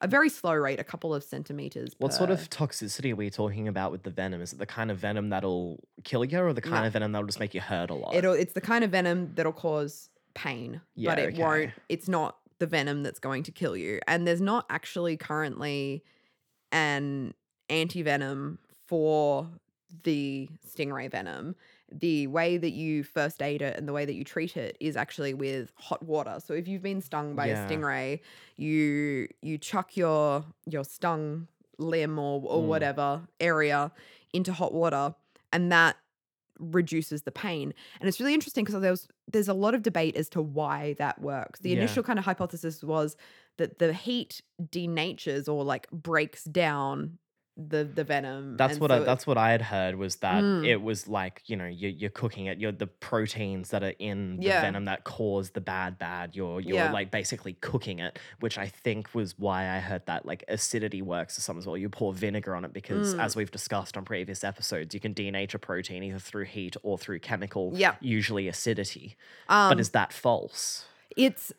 a very slow rate a couple of centimeters What sort of toxicity are we talking about with the venom? Is it the kind of venom that'll kill you, or the kind No. of venom that'll just make you hurt a lot? It'll it's the kind of venom that'll cause pain, Yeah, but it okay. won't. It's not the venom that's going to kill you. And there's not actually currently an anti venom for the stingray venom. The way that you first aid it and the way that you treat it is actually with hot water. So if you've been stung by Yeah. a stingray, you you chuck your your stung limb or or Mm. whatever area into hot water, and that reduces the pain. And it's really interesting because there's there's a lot of debate as to why that works. The Yeah. initial kind of hypothesis was that the heat denatures or like breaks down the the venom. That's and what so I, that's what I had heard was that Mm. it was like you know you're, you're cooking it. You're the proteins that are in the Yeah. venom that cause the bad bad. You're you're Yeah. like basically cooking it, which I think was why I heard that like acidity works or something as well. You pour vinegar on it because Mm. as we've discussed on previous episodes, you can denature protein either through heat or through chemical, Yeah. usually acidity. um, but is that false? it's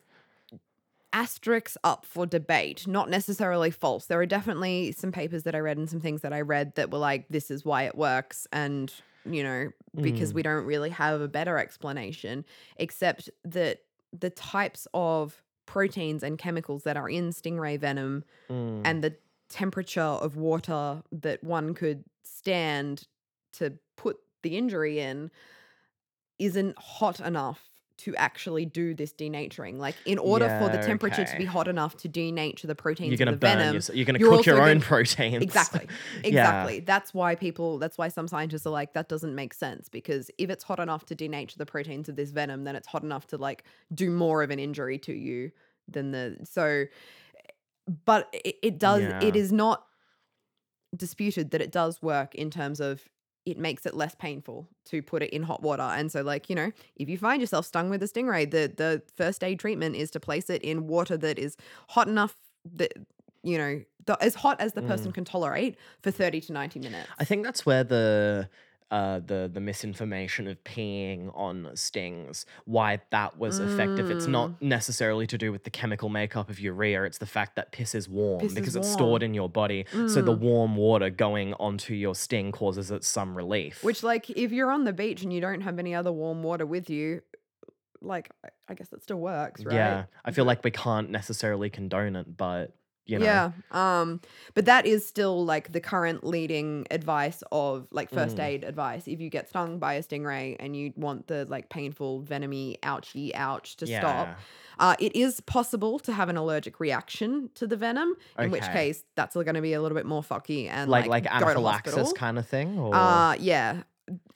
asterisks up for debate, not necessarily false. There are definitely some papers that I read and some things that I read that were like, this is why it works. And, you know, because Mm. we don't really have a better explanation, except that the types of proteins and chemicals that are in stingray venom Mm. and the temperature of water that one could stand to put the injury in isn't hot enough to actually do this denaturing. Like, in order for the Yeah, temperature to be hot enough to denature the proteins you're gonna of the burn. venom, Your, you're gonna cook your own gonna- proteins. Exactly. Yeah. Exactly. That's why people, that's why some scientists are like, that doesn't make sense because if it's hot enough to denature the proteins of this venom, then it's hot enough to like do more of an injury to you than the. So, but it, it does, it Yeah. is not disputed that it does work in terms of it makes it less painful to put it in hot water. And so, like, you know, if you find yourself stung with a stingray, the the first aid treatment is to place it in water that is hot enough that you know, the, as hot as the person mm. can tolerate for 30 to 90 minutes. I think that's where the uh, the the misinformation of peeing on stings, why that was effective. It's Mm. not necessarily to do with the chemical makeup of urea. It's the fact that piss is warm Piss is because it's stored in your body. So the Mm. warm water going onto your sting causes it some relief. Which, like, if you're on the beach and you don't have any other warm water with you, like, I- I guess that still works, right? yeah, I feel like we can't necessarily condone it, but you know, Yeah. Um, but that is still like the current leading advice of like first Mm. aid advice. If you get stung by a stingray and you want the like painful, venomy, ouchy ouch to stop, uh, it is possible to have an allergic reaction to the venom. In which case, that's going to be a little bit more fucky and like like, like anaphylaxis kind of thing. Or Uh, yeah.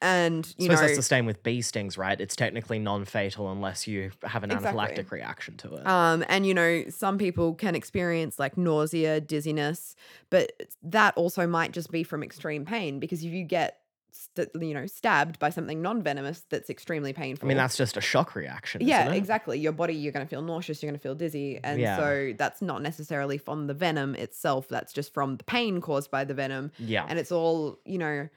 And you suppose know, that's the same with bee stings, right? It's technically non-fatal unless you have an Exactly. anaphylactic reaction to it. Um, and you know, some people can experience like nausea, dizziness, but that also might just be from extreme pain because if you get, st- you know, stabbed by something non-venomous, that's extremely painful. I mean, that's just a shock reaction. yeah, exactly. Your body, you're going to feel nauseous, you're going to feel dizzy, and Yeah. so that's not necessarily from the venom itself. That's just from the pain caused by the venom, Yeah. and it's all you know,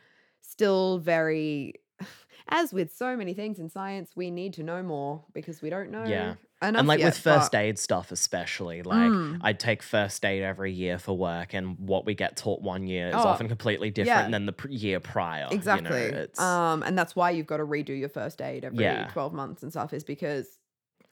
still very. As with so many things in science, we need to know more because we don't know Yeah. enough and like yet, with first but- aid stuff especially like Mm. i take first aid every year for work and what we get taught one year is Oh, often completely different yeah. than the pr- year prior you know, Exactly. it's, um, and that's why you've got to redo your first aid every Yeah. 12 months and stuff, is because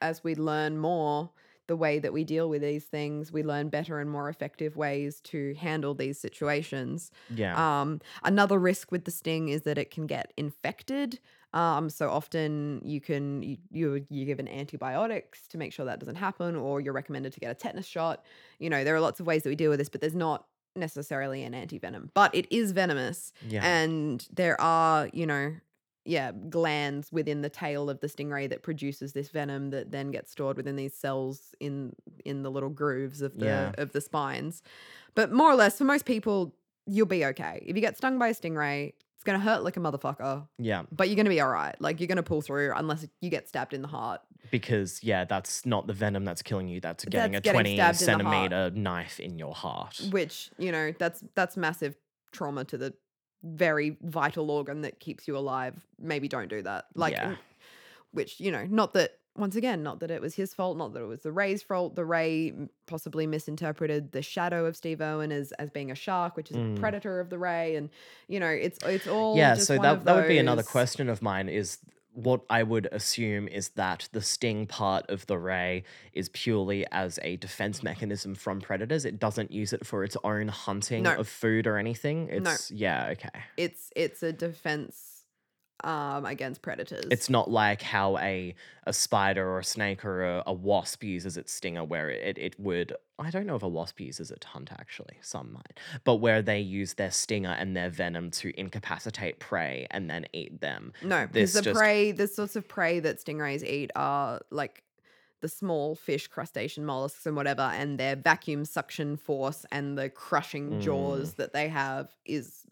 as we learn more the way that we deal with these things, we learn better and more effective ways to handle these situations. yeah Um, another risk with the sting is that it can get infected. Um, so often you can you, you you're given antibiotics to make sure that doesn't happen, or you're recommended to get a tetanus shot. You know, there are lots of ways that we deal with this, but there's not necessarily an anti-venom. But it is venomous yeah and there are you know yeah glands within the tail of the stingray that produces this venom that then gets stored within these cells in in the little grooves of the Yeah. of the spines. But more or less for most people you'll be okay. If you get stung by a stingray it's going to hurt like a motherfucker yeah. but you're going to be all right like you're going to pull through unless you get stabbed in the heart. Because yeah that's not the venom that's killing you that's getting That's a getting 20 stabbed in centimeter knife in your heart. Which you know that's that's massive trauma to the very vital organ that keeps you alive maybe don't do that like Yeah. which you know not that once again not that it was his fault not that it was the ray's fault the ray possibly misinterpreted the shadow of steve irwin as as being a shark which is Mm. a predator of the ray and you know it's it's all yeah so that, that would be another question of mine is what i would assume is that the sting part of the ray is purely as a defense mechanism from predators it doesn't use it for its own hunting No. of food or anything No. it's yeah okay it's it's a defense um against predators. It's not like how a a spider or a snake or a, a wasp uses its stinger where it, it would i don't know if a wasp uses it to hunt actually. Some might. But where they use their stinger and their venom to incapacitate prey and then eat them. No, because the just- prey, the sorts of prey that stingrays eat are like the small fish, crustacean mollusks, and whatever, and their vacuum suction force and the crushing Mm. jaws that they have is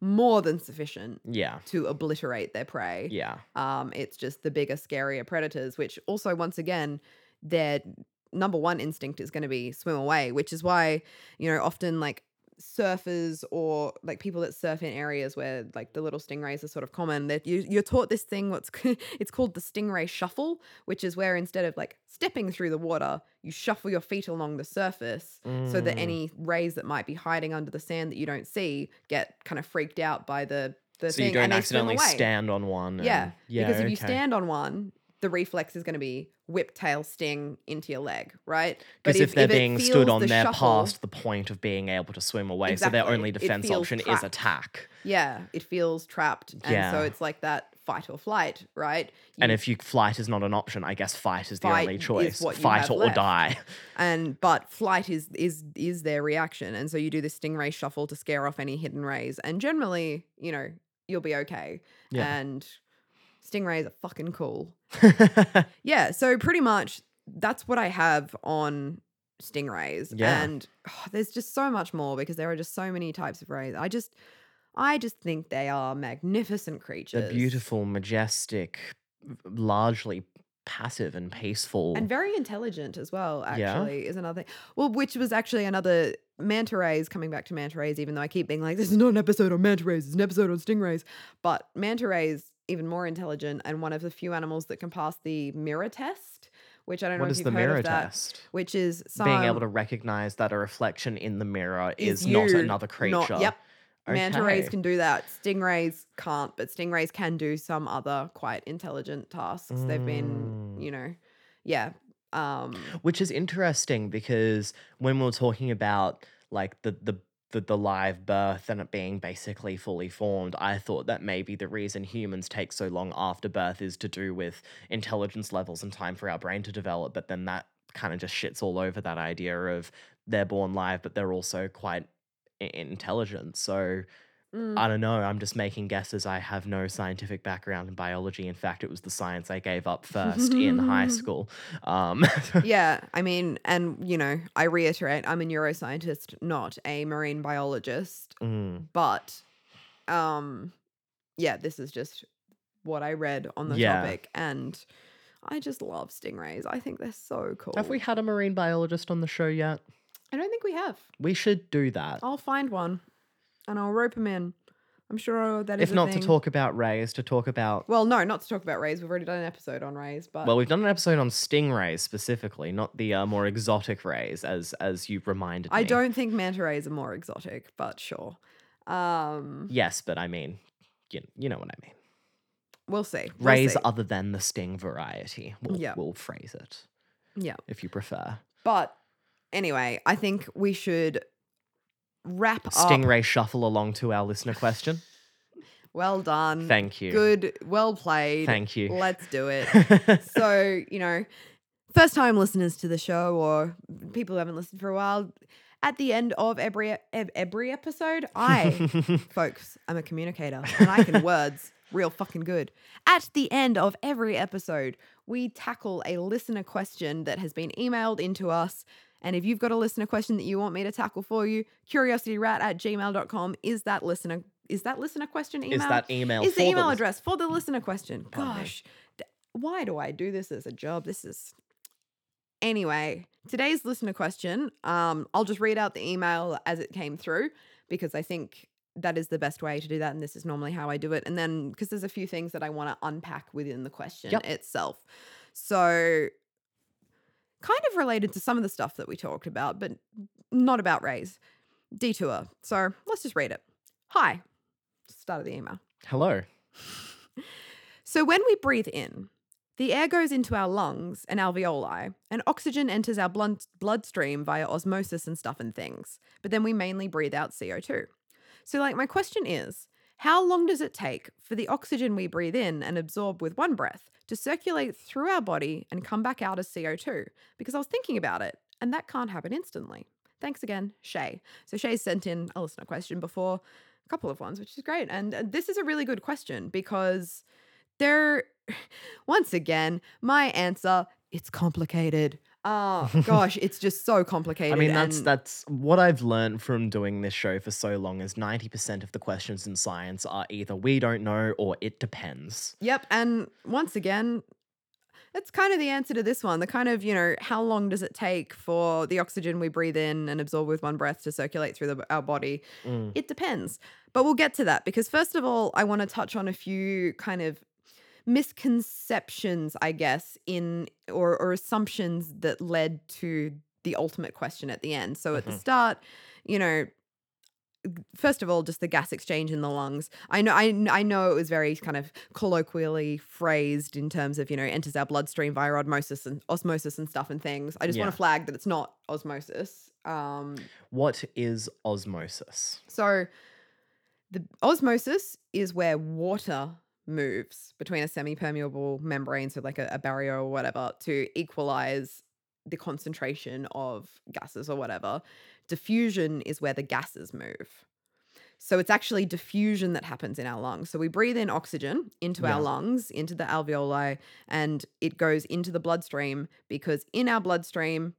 more than sufficient yeah to obliterate their prey. yeah Um, it's just the bigger, scarier predators, which also, once again, their number one instinct is going to be swim away, which is why, you know, often like surfers or like people that surf in areas where like the little stingrays are sort of common that you, you're taught this thing what's it's called the stingray shuffle which is where instead of like stepping through the water you shuffle your feet along the surface so that Mm. any rays that might be hiding under the sand that you don't see get kind of freaked out by the the so thing you don't and accidentally stand on one Yeah, yeah because if you stand on one, the reflex is going to be whip tail sting into your leg, right? because if, they're it being stood on the there shuffle- past the point of being able to swim away so their only defense option is attack yeah, it feels trapped, and so it's like that fight or flight, right? and if you flight is not an option i guess fight is the Fight only choice you fight or, die and but flight is is is their reaction, and so you do this stingray shuffle to scare off any hidden rays, and generally, you know, you'll be okay. Yeah. And stingrays are fucking cool. Yeah, so pretty much that's what I have on stingrays. Yeah. And oh, there's just so much more because there are just so many types of rays. I just I just think they are magnificent creatures. They're beautiful, majestic, largely passive and peaceful. And very intelligent as well, Yeah? actually, is another thing. Well, which was actually another manta rays, coming back to manta rays, even though I keep being like, this is not an episode on manta rays, it's an episode on stingrays. But manta rays, even more intelligent, and one of the few animals that can pass the mirror test, which I don't know what if is you've the heard mirror of that. test? Which is some, Being able to recognize that a reflection in the mirror is, is not you, another creature. not- yep. Manta rays Okay. can do that. Stingrays can't, but stingrays can do some other quite intelligent tasks. They've been, Mm. you know, yeah. Um, Which is interesting because when we were talking about like the the the, the live birth and it being basically fully formed, I thought that maybe the reason humans take so long after birth is to do with intelligence levels and time for our brain to develop. But then that kind of just shits all over that idea of they're born live, but they're also quite intelligent. So mm, I don't know. I'm just making guesses. I have no scientific background in biology. In fact, it was the science I gave up first in high school. Um, yeah, I mean, and you know, I reiterate, I'm a neuroscientist, not a marine biologist, mm, but um yeah, this is just what I read on the Yeah. topic and I just love stingrays. I think they're so cool. Have we had a marine biologist on the show yet? I don't think we have. We should do that. I'll find one and I'll rope him in I'm sure that is if a not to thing. talk about rays, to talk about. Well, no, not to talk about rays. We've already done an episode on rays, but Well, we've done an episode on stingrays specifically, not the uh, more exotic rays, as as you reminded me. I don't think manta rays are more exotic, but sure. Um, Yes, but I mean, you, you know what I mean. we'll see. We'll Rays see. other than the sting variety. We'll, Yeah. we'll phrase it Yeah. if you prefer. But anyway, I think we should wrap up. Stingray shuffle along to our listener question. Well done. Thank you. Good. Well played. Thank you. Let's do it. so, you know, first time listeners to the show or people who haven't listened for a while, at the end of every every episode, I, folks, I'm a communicator and I can words real fucking good. At the end of every episode, we tackle a listener question that has been emailed into us. And if you've got a listener question that you want me to tackle for you, curiosityrat at gmail.com is that listener is that listener question email? Is that email? is the email lis- address for the listener question. Gosh, why do I do this as a job? This is anyway. Today's listener question. Um, I'll just read out the email as it came through because I think that is the best way to do that, and this is normally how I do it. And then because there's a few things that I want to unpack within the question Yep. itself, so kind of related to some of the stuff that we talked about, but not about Rays. Detour. So let's just read it. Hi. Start of the email. Hello. So when we breathe in, the air goes into our lungs and alveoli, and oxygen enters our blood bloodstream via osmosis and stuff and things. But then we mainly breathe out CO2. So, like, my question is how long does it take for the oxygen we breathe in and absorb with one breath to circulate through our body and come back out as CO2? Because I was thinking about it, and that can't happen instantly. Thanks again, Shay. So, Shay sent in a listener question before, a couple of ones, which is great. And this is a really good question because there once again my answer it's complicated oh gosh it's just so complicated I mean, that's and- that's what I've learned from doing this show for so long. Is ninety percent of the questions in science are either we don't know or it depends. yep and once again that's kind of the answer to this one the kind of you know how long does it take for the oxygen we breathe in and absorb with one breath to circulate through the, our body Mm. It depends. But we'll get to that because, first of all, I want to touch on a few kind of misconceptions, I guess, in or, or assumptions that led to the ultimate question at the end. So at the Mhm. start, you know, first of all, just the gas exchange in the lungs. I know, I, I know it was very kind of colloquially phrased in terms of you know enters our bloodstream via osmosis and osmosis and stuff and things. I just want to flag that it's not osmosis. Um, What is osmosis? so the osmosis is where water moves between a semi-permeable membrane, so like a, a barrier or whatever, to equalize the concentration of gases or whatever. Diffusion is where the gases move. So it's actually diffusion that happens in our lungs. So we breathe in oxygen into Yeah. our lungs, into the alveoli, and it goes into the bloodstream because in our bloodstream,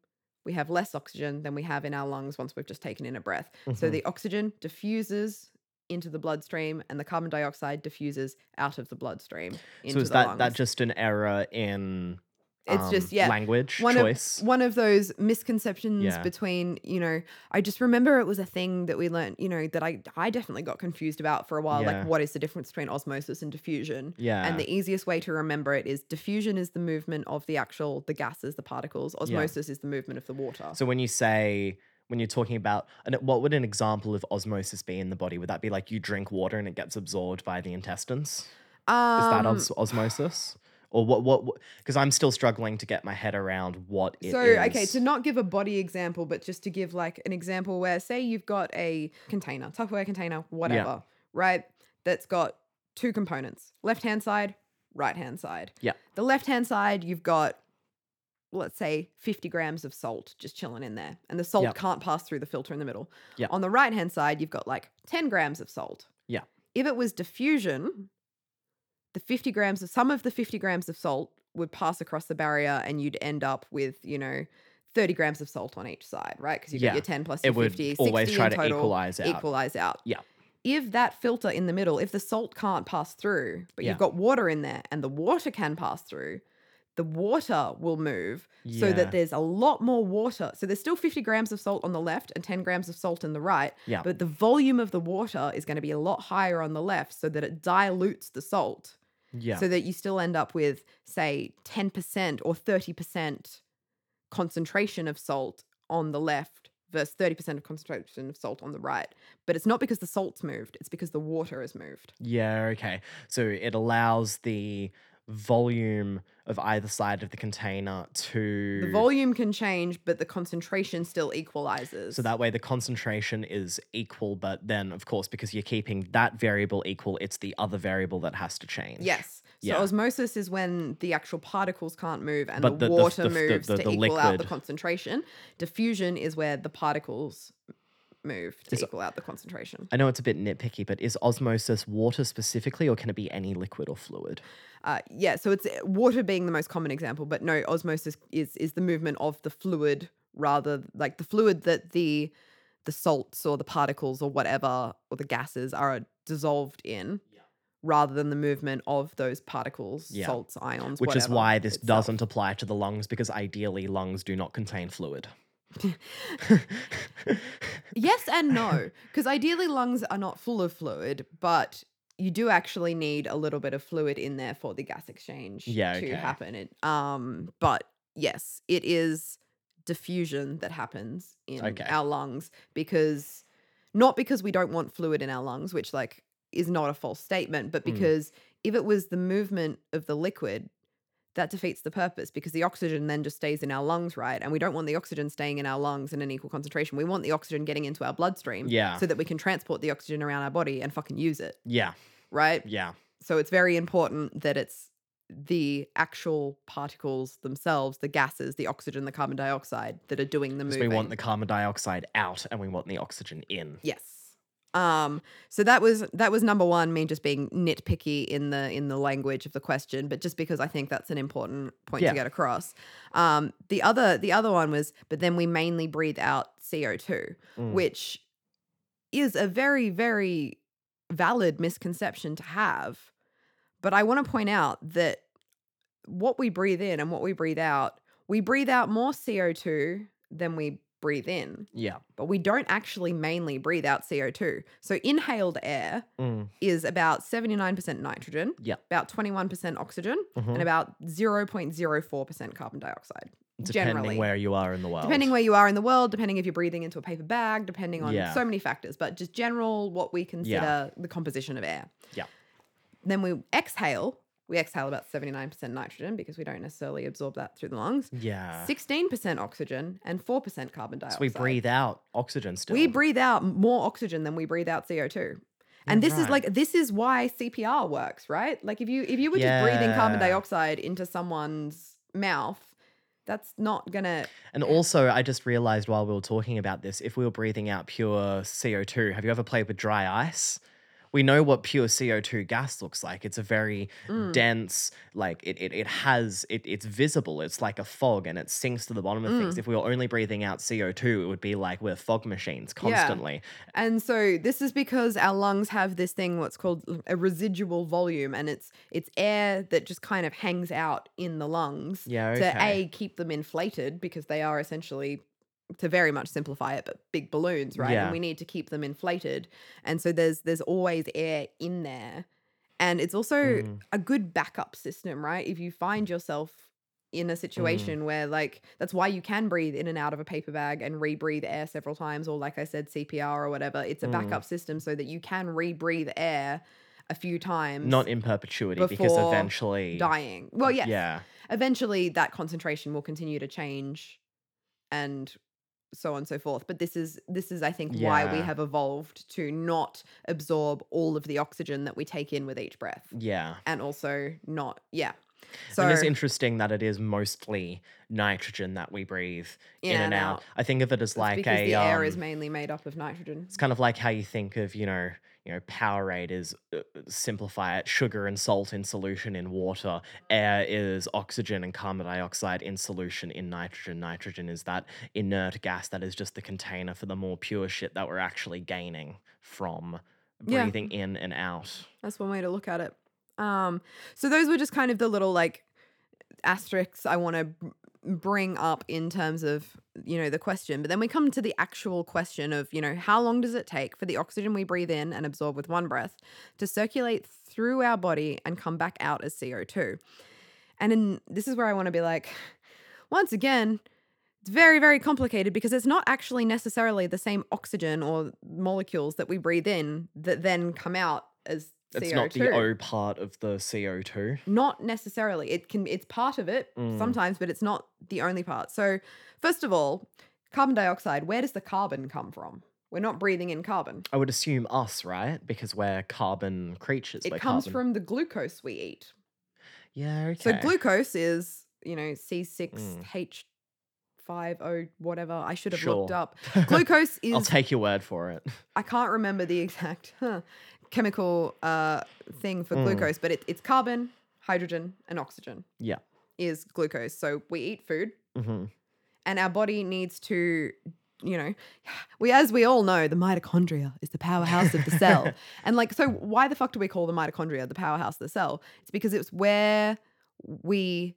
we have less oxygen than we have in our lungs once we've just taken in a breath. So Mhm. the oxygen diffuses into the bloodstream and the carbon dioxide diffuses out of the bloodstream into so is that lungs. that just an error in It's just- um, yeah, language one choice? of one of those misconceptions Yeah. between you know i just remember it was a thing that we learned you know that i i definitely got confused about for a while Yeah. like what is the difference between osmosis and diffusion yeah. and the easiest way to remember it is diffusion is the movement of the actual the gases the particles osmosis is the movement of the water so when you say when you're talking about and what would an example of osmosis be in the body? Would that be like you drink water and it gets absorbed by the intestines? Is that Um, os- osmosis? Or what? What? Because I'm still struggling to get my head around what it is. so okay to not give a body example but just to give like an example where say you've got a container tupperware container whatever right that's got two components left hand side right hand side Yeah. the left hand side you've got let's say 50 grams of salt just chilling in there and the salt Yep. can't pass through the filter in the middle Yep. on the right hand side you've got like 10 grams of salt Yeah. if it was diffusion the 50 grams of some of the 50 grams of salt would pass across the barrier and you'd end up with you know 30 grams of salt on each side right because you've Yeah. got your 10 plus it your would 50 always 60 try in to total, equalize out. equalize out Yeah. if that filter in the middle if the salt can't pass through but Yeah. you've got water in there and the water can pass through the water will move so that there's a lot more water. So there's still 50 grams of salt on the left and 10 grams of salt in the right. Yeah. But the volume of the water is going to be a lot higher on the left so that it dilutes the salt. Yeah. So that you still end up with, say, 10% or 30% concentration of salt on the left versus 30% of concentration of salt on the right. But it's not because the salt's moved, it's because the water has moved. Yeah, okay. So it allows the volume of either side of the container to The volume can change, but the concentration still equalizes. so that way the concentration is equal, but then of course because you're keeping that variable equal, it's the other variable that has to change. Yes. So Yeah. osmosis is when the actual particles can't move and the, the- water the- the- moves the- to the equal out the concentration. Diffusion is where the particles move to Is- equal out the concentration. I know it's a bit nitpicky, but is osmosis water specifically or can it be any liquid or fluid? Uh, yeah, so it's water being the most common example, but no, osmosis is is the movement of the fluid rather like the fluid that the the salts or the particles or whatever or the gases are dissolved in. Rather than the movement of those particles, Yeah. salts, ions, Which is why this itself. doesn't apply to the lungs because ideally lungs do not contain fluid. Yes and no, because ideally lungs are not full of fluid, but you do actually need a little bit of fluid in there for the gas exchange Yeah, to okay. happen. It, um, but yes, it is diffusion that happens in Okay. our lungs because not because we don't want fluid in our lungs, which like is not a false statement, but Mm. because if it was the movement of the liquid, that defeats the purpose because the oxygen then just stays in our lungs, right? And we don't want the oxygen staying in our lungs in an equal concentration. We want the oxygen getting into our bloodstream Yeah. so that we can transport the oxygen around our body and fucking use it, Yeah. right? Yeah. So it's very important that it's the actual particles themselves, the gases, the oxygen, the carbon dioxide that are doing the Because moving. we want the carbon dioxide out and we want the oxygen in. Yes. Um, so that was that was number one, me just being nitpicky in the in the language of the question, but just because I think that's an important point Yeah. to get across. Um, the other the other one was, but then we mainly breathe out CO two, Mm. which is a very very valid misconception to have. But I want to point out that what we breathe in and what we breathe out, we breathe out more CO2 than we breathe in Yeah. but we don't actually mainly breathe out CO2. So inhaled air Mm. is about 79% nitrogen, Yeah. about 21% oxygen, Mhm. and about 0.04% carbon dioxide. Depending generally. where you are in the world. Depending where you are in the world, depending if you're breathing into a paper bag, depending on Yeah. so many factors, but just general what we consider the composition of air. Yeah. Then we exhale. We exhale about 79% nitrogen because we don't necessarily absorb that through the lungs. Yeah. 16% oxygen and 4% carbon dioxide. So we breathe out oxygen still. We breathe out more oxygen than we breathe out CO2. And Yeah, this is like this is why CPR works, right? Like if you if you were just breathing carbon dioxide into someone's mouth, that's not gonna And also, I just realized while we were talking about this, if we were breathing out pure CO2, have you ever played with dry ice? We know what pure CO2 gas looks like. It's a very Mm. dense, like it, it, it has, it, it's visible. It's like a fog and it sinks to the bottom of Mm. things. If we were only breathing out CO2, it would be like we're fog machines Yeah. constantly. And so this is because our lungs have this thing what's called a residual volume and it's it's air that just kind of hangs out in the lungs Yeah, to a keep them inflated because they are essentially to very much simplify it but big balloons, right? Yeah. And we need to keep them inflated. And so there's there's always air in there. And it's also Mm. a good backup system, right? If you find yourself in Mm. a situation where like that's why you can breathe in and out of a paper bag and rebreathe air several times or like I said CPR or whatever it's a Mm. backup system so that you can rebreathe air a few times Not in perpetuity because eventually. dying well yes Yeah. eventually that concentration will continue to change and so on and so forth. But this is this is i think why we have evolved to not absorb all of the oxygen that we take in with each breath. Yeah. and also not yeah. So and it's interesting that it is mostly nitrogen that we breathe in, and out. I think of it as It's like a the air is um, mainly made up of nitrogen. It's kind of like how you think of, you know, you know, Powerade is uh, simplify it, sugar and salt in solution in water. Air is oxygen and carbon dioxide in solution in nitrogen. Nitrogen is that inert gas that is just the container for the more pure shit that we're actually gaining from Yeah. breathing in and out. That's one way to look at it. Um, so those were just kind of the little like asterisks I want to bring up in terms of you know the question but then we come to the actual question of you know how long does it take for the oxygen we breathe in and absorb with one breath to circulate through our body and come back out as CO2 and in this is where I want to be like once again it's very very complicated because it's not actually necessarily the same oxygen or molecules that we breathe in that then come out as CO2 It's not the O part of the CO2. not necessarily it can it's part of it Mm. sometimes but it's not the only part so first of all carbon dioxide where does the carbon come from we're not breathing in carbon I would assume us, right? Because we're carbon creatures. it we're comes carbon. from the glucose we eat Yeah, okay. so glucose is you know Mm. c6h5o whatever i should have Sure. looked up glucose is I'll take your word for it. I can't remember the exact huh, chemical uh, thing for Mm. glucose, but it, it's carbon, hydrogen, and oxygen Yeah. is glucose. So we eat food, hmm and our body needs to, you know, we as we all know, the mitochondria is the powerhouse of the cell. and like, so why the fuck do we call the mitochondria the powerhouse of the cell? It's because it's where we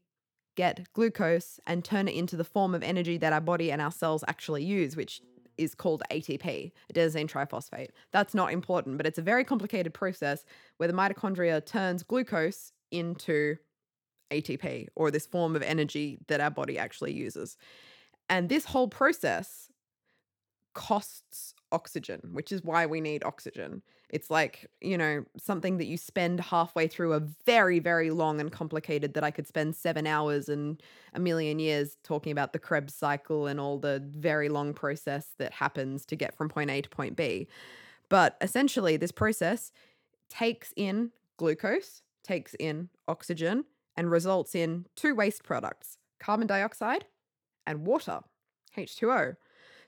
get glucose and turn it into the form of energy that our body and our cells actually use, which is called ATP, adenosine triphosphate. That's not important, but it's a very complicated process where the mitochondria turns glucose into ATP or this form of energy that our body actually uses. And this whole process costs oxygen, which is why we need oxygen. It's like, you know, something that you spend halfway through a very, very long and complicated that I could spend seven hours and a million years talking about the Krebs cycle and all the very long process that happens to get from point A to point B. But essentially, this process takes in glucose, takes in oxygen, and results in two waste products carbon dioxide and water, H2O.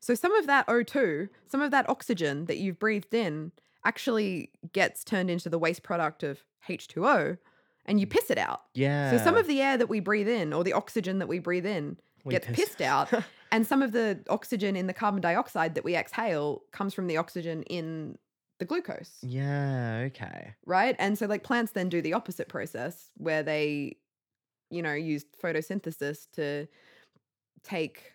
So some of that O2, some of that oxygen that you've breathed in actually gets turned into the waste product of H2O and you mm. piss it out. Yeah. So some of the air that we breathe in or the oxygen that we breathe in We gets piss- pissed out and some of the oxygen in the carbon dioxide that we exhale comes from the oxygen in the glucose yeah. Okay. right? And so like plants then do the opposite process where they, you know, use photosynthesis to take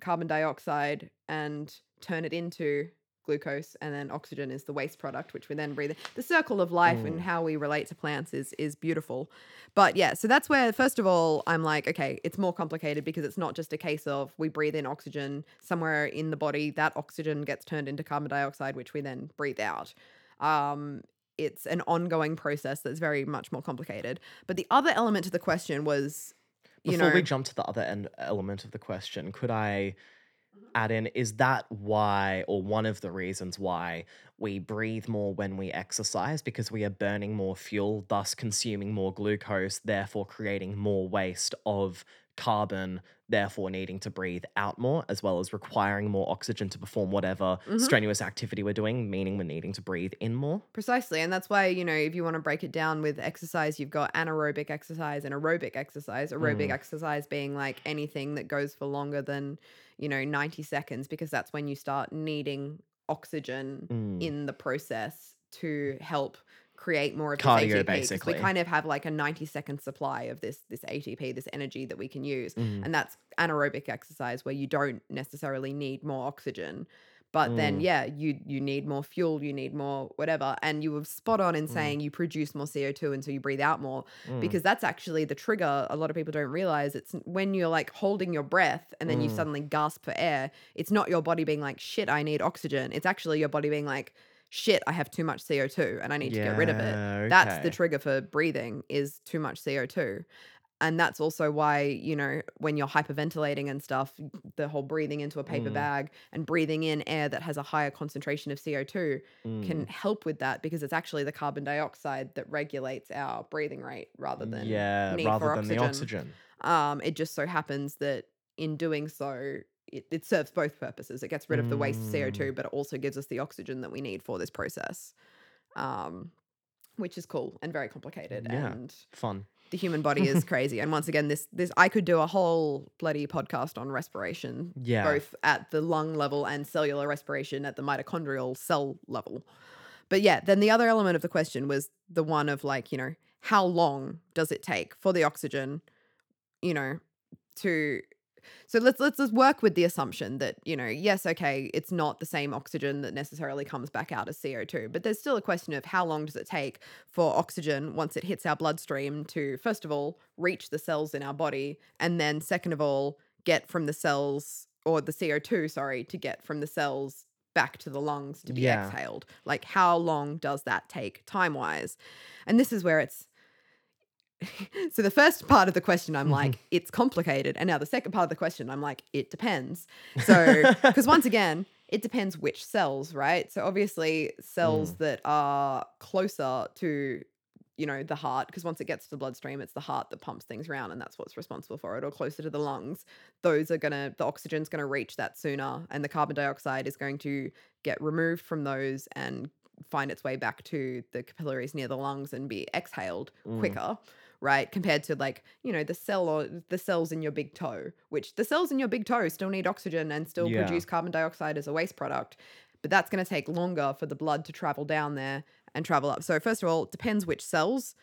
carbon dioxide and turn it into glucose and then oxygen is the waste product which we then breathe in. the circle of life and Mm. how we relate to plants is is beautiful but yeah so that's where first of all i'm like okay it's more complicated because it's not just a case of we breathe in oxygen somewhere in the body that oxygen gets turned into carbon dioxide which we then breathe out um it's an ongoing process that's very much more complicated but the other element to the question was you Before know we jump to the other end element of the question, could I add in is that why or one of the reasons why we breathe more when we exercise? Because we are burning more fuel, thus consuming more glucose, therefore creating more waste of carbon, therefore needing to breathe out more, as well as requiring more oxygen to perform whatever Mhm. strenuous activity we're doing, meaning we're needing to breathe in more. Precisely. And that's why, you know, if you want to break it down with exercise, you've got anaerobic exercise and aerobic exercise. Aerobic Mm. exercise being like anything that goes for longer than, you know, 90 seconds, because that's when you start needing oxygen Mm. in the process to help create more of this Cardio, ATP. basically. We kind of have like a 90 second supply of this this ATP, this energy that we can use. Mm. And that's anaerobic exercise where you don't necessarily need more oxygen. But then Mm. yeah, you you need more fuel, you need more whatever. And you were spot on in Mm. saying you produce more CO2 and so you breathe out more Mm. because that's actually the trigger a lot of people don't realize it's when you're like holding your breath and then you Mm. suddenly gasp for air it's not your body being like shit i need oxygen it's actually your body being like shit i have too much co2 and i need to get rid of it Yeah, that's the trigger for breathing is too much co2 and that's also why you know when you're hyperventilating and stuff the whole breathing into a paper Mm. bag and breathing in air that has a higher concentration of co2 can Mm. help with that because it's actually the carbon dioxide that regulates our breathing rate rather than yeah, need rather for than the oxygen. um, it just so happens that in doing so, it, it serves both purposes. It gets rid of the waste Mm. CO2, but it also gives us the oxygen that we need for this process, um, which is cool and very complicated. Yeah. And Fun. the human body is crazy. And once again, this this I could do a whole bloody podcast on respiration, Yeah. both at the lung level and cellular respiration at the mitochondrial cell level. But yeah, then the other element of the question was the one of like, you know, how long does it take for the oxygen you know, to so let's let's let's work with the assumption that you know yes okay it's not the same oxygen that necessarily comes back out as CO2 but there's still a question of how long does it take for oxygen once it hits our bloodstream to first of all reach the cells in our body and then second of all get from the cells or the CO2 sorry to get from the cells back to the lungs to be Yeah. exhaled like how long does that take time wise and this is where it's so the first part of the question i'm like it's complicated. And now the second part of the question i'm like it depends. So because once again it depends which cells right? So obviously cells that are closer to you know the heart because once it gets to the bloodstream it's the heart that pumps things around and that's what's responsible for it or closer to the lungs those are going to the oxygen's going to reach that sooner and the carbon dioxide is going to get removed from those and find its way back to the capillaries near the lungs and be exhaled Mm. quicker right compared to like you know the cell or the cells in your big toe which the cells in your big toe still need oxygen and still Yeah. produce carbon dioxide as a waste product but that's going to take longer for the blood to travel down there and travel up so first of all it depends which cells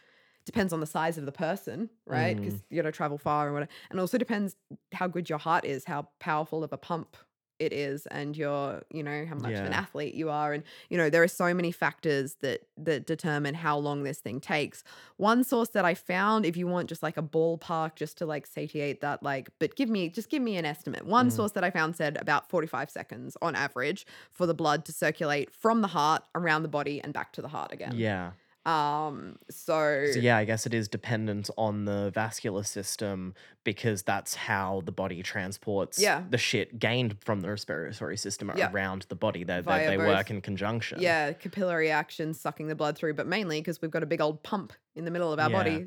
depends on the size of the person right because mm. you got to travel far and whatever and also depends how good your heart is how powerful of a pump it is and your you know how much of an athlete you are and you know there are so many factors that that determine how long this thing takes one source that i found if you want just like a ballpark just to like satiate that like but give me just give me an estimate one Mm. source that i found said about 45 seconds on average for the blood to circulate from the heart around the body and back to the heart again Yeah. Um so, So yeah, I guess it is dependent on the vascular system because that's how the body transports Yeah. the shit gained from the respiratory system Yeah. around the body. They, they, they work in conjunction. yeah capillary action sucking the blood through but mainly because we've got a big old pump in the middle of our Yeah. body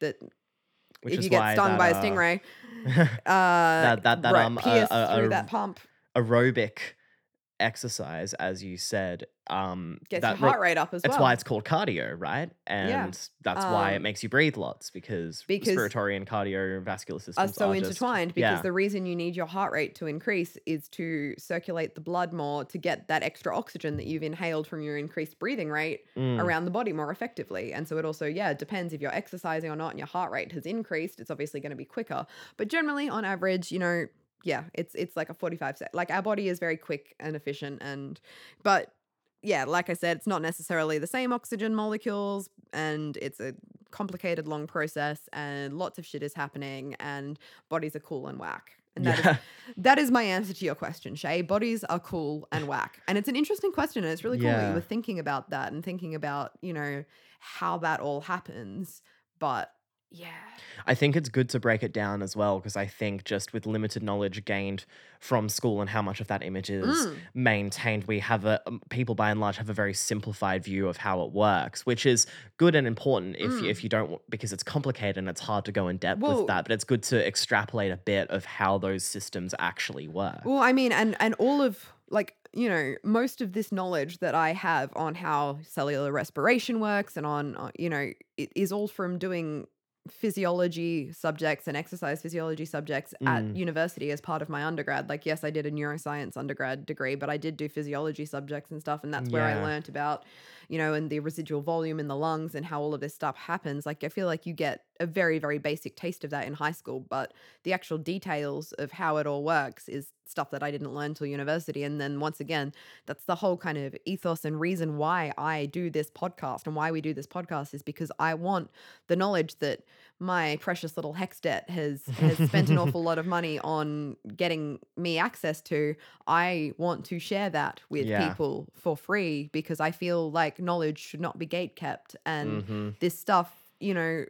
that Which if you get stung that, by a uh, stingray uh that that that right, um a- a- through a- that pump aerobic exercise, as you said, um, gets that your heart rate up as That's well That's why it's called cardio, right? And that's why it Um, makes you breathe lots because, because respiratory and cardiovascular systems are so just- intertwined because yeah. the reason you need your heart rate to increase is to circulate the blood more to get that extra oxygen that you've inhaled from your increased breathing rate Mm, around the body more effectively. And so it also, yeah, depends if you're exercising or not and your heart rate has increased, it's obviously going to be quicker. But generally on average, you know, yeah, it's it's like a 45 sec. Like our body is very quick and efficient and but yeah, like I said, it's not necessarily the same oxygen molecules and it's a complicated long process and lots of shit is happening and bodies are cool and whack. And that is yeah. that is my answer to your question, Shay. Bodies are cool and whack. And it's an interesting question. And it's really cool that you were thinking about that and thinking about, you know, how that all happens. But yeah. I think it's good to break it down as well because I think just with limited knowledge gained from school and how much of that image is Mm. maintained, we have a um, people by and large have a very simplified view of how it works, which is good and important if you, Mm. if you don't because it's complicated and it's hard to go in depth Well- with that. But it's good to extrapolate a bit of how those systems actually work. Well, I mean, and and all of like you know most of this knowledge that I have on how cellular respiration works and on uh, you know it is all from doing physiology subjects and exercise physiology subjects at Mm. university as part of my undergrad. Like, yes, I did a neuroscience undergrad degree, but I did do physiology subjects and stuff, and that's where I Yeah. learnt about you know, and the residual volume in the lungs and how all of this stuff happens. Like, I feel like you get a very, very basic taste of that in high school, but the actual details of how it all works is stuff that I didn't learn till university. And then once again, that's the whole kind of ethos and reason why I do this podcast and why we do this podcast is because I want the knowledge that my precious little HECS debt has has spent an awful lot of money on getting me access to. I want to share that with Yeah. people for free because I feel like knowledge should not be gate kept and Mhm. this stuff, you know,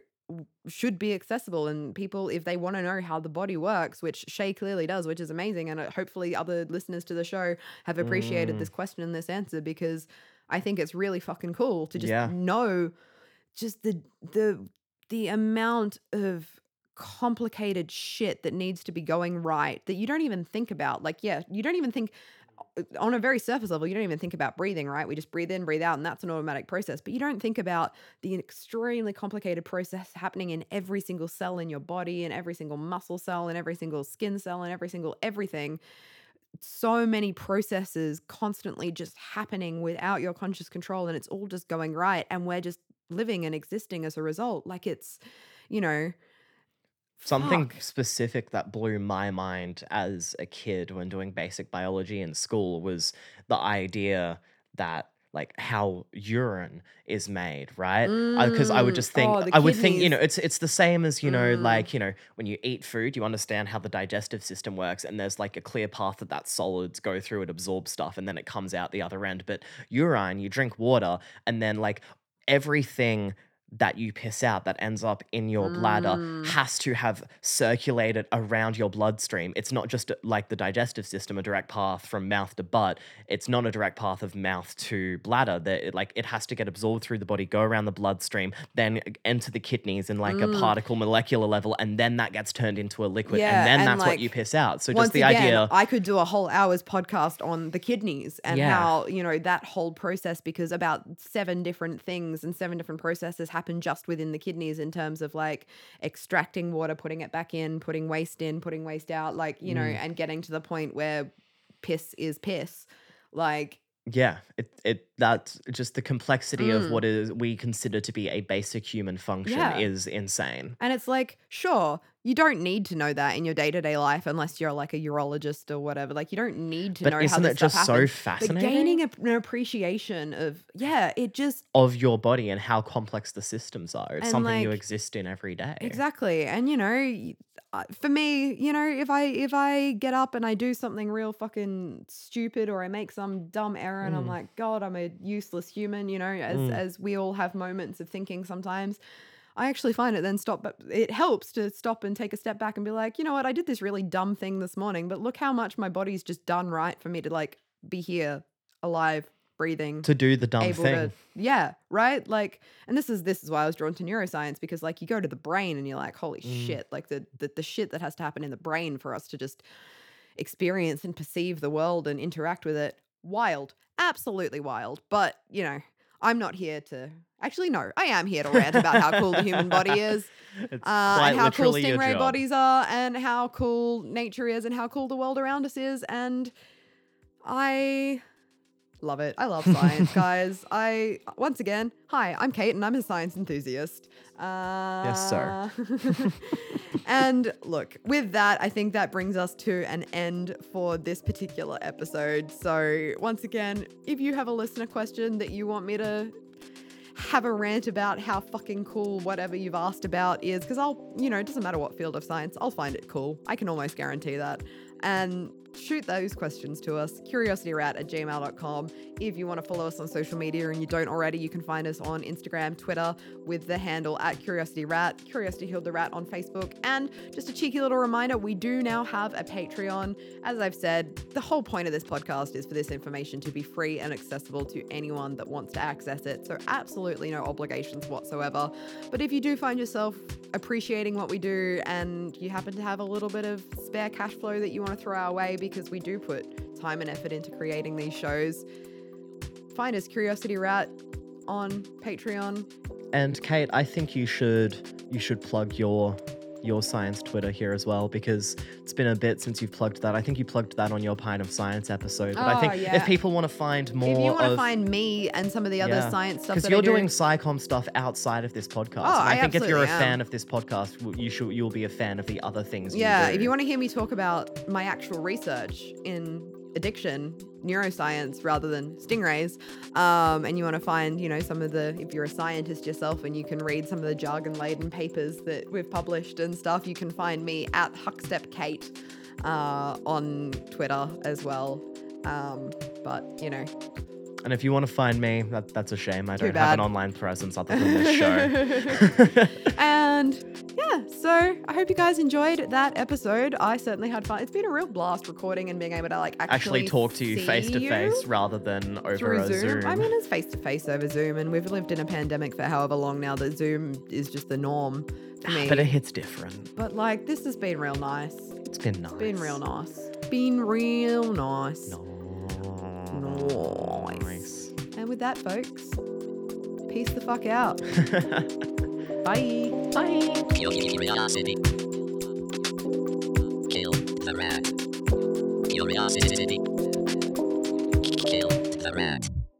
should be accessible and people if they want to know how the body works which shay clearly does which is amazing and uh, hopefully other listeners to the show have appreciated Mm. this question and this answer because i think it's really fucking cool to just Yeah. know just the the the amount of complicated shit that needs to be going right that you don't even think about like yeah you don't even think on a very surface level, you don't even think about breathing, right? We just breathe in, breathe out, and that's an automatic process. But you don't think about the extremely complicated process happening in every single cell in your body, and every single muscle cell, and every single skin cell, and every single everything. So many processes constantly just happening without your conscious control, and it's all just going right. And we're just living and existing as a result. Like it's, you know, Something Fuck. specific that blew my mind as a kid when doing basic biology in school was the idea that like how urine is made, right? Because I would Mm. just think Oh, I would think, you know, it's it's the same as, you know, Mm. like, you know, when you eat food, you understand how the digestive system works and there's like a clear path that that solids go through, it absorbs stuff and then it comes out the other end. But urine, you drink water and then like everything that you piss out that ends up in your bladder Mm. has to have circulated around your bloodstream. It's not just like the digestive system, a direct path from mouth to butt. It's not a direct path of mouth to bladder. That it, like it has to get absorbed through the body, go around the bloodstream, then enter the kidneys in like a Mm. particle molecular level, and then that gets turned into a liquid, Yeah, and then and, that's what you piss out. So just the again, idea. I could do a whole hour's podcast on the kidneys and Yeah. how, you know, that whole process because about seven different things and seven different processes happen just within the kidneys in terms of like extracting water, putting it back in, putting waste in, putting waste out, like, you know, Mm. and getting to the point where piss is piss. Like, Yeah, it it that's just the complexity of Mm. what is we consider to be a basic human function Yeah. is insane. And it's like, sure, you don't need to know that in your day to day life unless you're like a urologist or whatever. Like, you don't need to But know how isn't this it stuff just so fascinating? But gaining a, an appreciation of, yeah, it just of your body and how complex the systems are. It's something you exist in every day. exactly. And you know, uh, for me, you know, if I if I get up and I do something real fucking stupid or I make some dumb error and I'm Mm. like, God, I'm a useless human. You know, as Mm. as we all have moments of thinking sometimes. I actually find it then stop, but it helps to stop and take a step back and be like, you know what, I did this really dumb thing this morning, but look how much my body's just done right for me to like be here, alive, breathing, To do the dumb thing. to yeah right? Like and this is this is why i was drawn to neuroscience because like you go to the brain and you're like holy Mm. shit like the, the the shit that has to happen in the brain for us to just experience and perceive the world and interact with it. Wild. Absolutely wild. But you know i'm not here to actually no i am here to rant about how cool the human body is uh, and how cool stingray bodies are and how cool nature is and how cool the world around us is and i love it. I love science guys. I once again hi i'm kate and i'm a science enthusiast. Uh, sir. and look with that i think that brings us to an end for this particular episode. So once again if you have a listener question that you want me to have a rant about how fucking cool whatever you've asked about is because I'll, you know, it doesn't matter what field of science, I'll find it cool. I can almost guarantee that. And shoot those questions to us, curiosityrat at gmail.com. If you want to follow us on social media and you don't already, you can find us on Instagram, Twitter with the handle at curiosityrat, Curiosity the Rat on Facebook. And just a cheeky little reminder, we do now have a Patreon. As I've said, the whole point of this podcast is for this information to be free and accessible to anyone that wants to access it. So absolutely no obligations whatsoever. But if you do find yourself appreciating what we do and you happen to have a little bit of spare cash flow that you want to throw our way because we do put time and effort into creating these shows, find us Curiosity Rat on Patreon. And Kate, I think you should you should plug your your science Twitter here as well because it's been a bit since you've plugged that. I think you plugged that on your Pint of Science episode. But I Oh, think yeah. if people want to find more if you want to find me and some of the other Yeah. science stuff because you're I do, doing SciComm stuff outside of this podcast. Oh, I, I think if you're a am. fan of this podcast, you should you'll be a fan of the other things. Yeah, you if you want to hear me talk about my actual research in addiction, neuroscience rather than stingrays, um, and you want to find, you know, some of the, if you're a scientist yourself and you can read some of the jargon laden papers that we've published and stuff, you can find me at Huckstep Kate uh, on Twitter as well. Um, but, you know, And if you want to find me, that, that's a shame. I Too don't have an online presence other than this show. and yeah, so I hope you guys enjoyed that episode. I certainly had fun. It's been a real blast recording and being able to like actually, Actually, talk to you face to face rather than over through a Zoom. Zoom. I mean, it's face to face over Zoom, and we've lived in a pandemic for however long now that Zoom is just the norm for me. but it hits different. But like, this has been real nice. It's been nice. Been real nice. Been real nice. Nice. And with that, folks, peace the fuck out. Bye. Curiosity. Kill the rat. Curiosity. Kill the rat.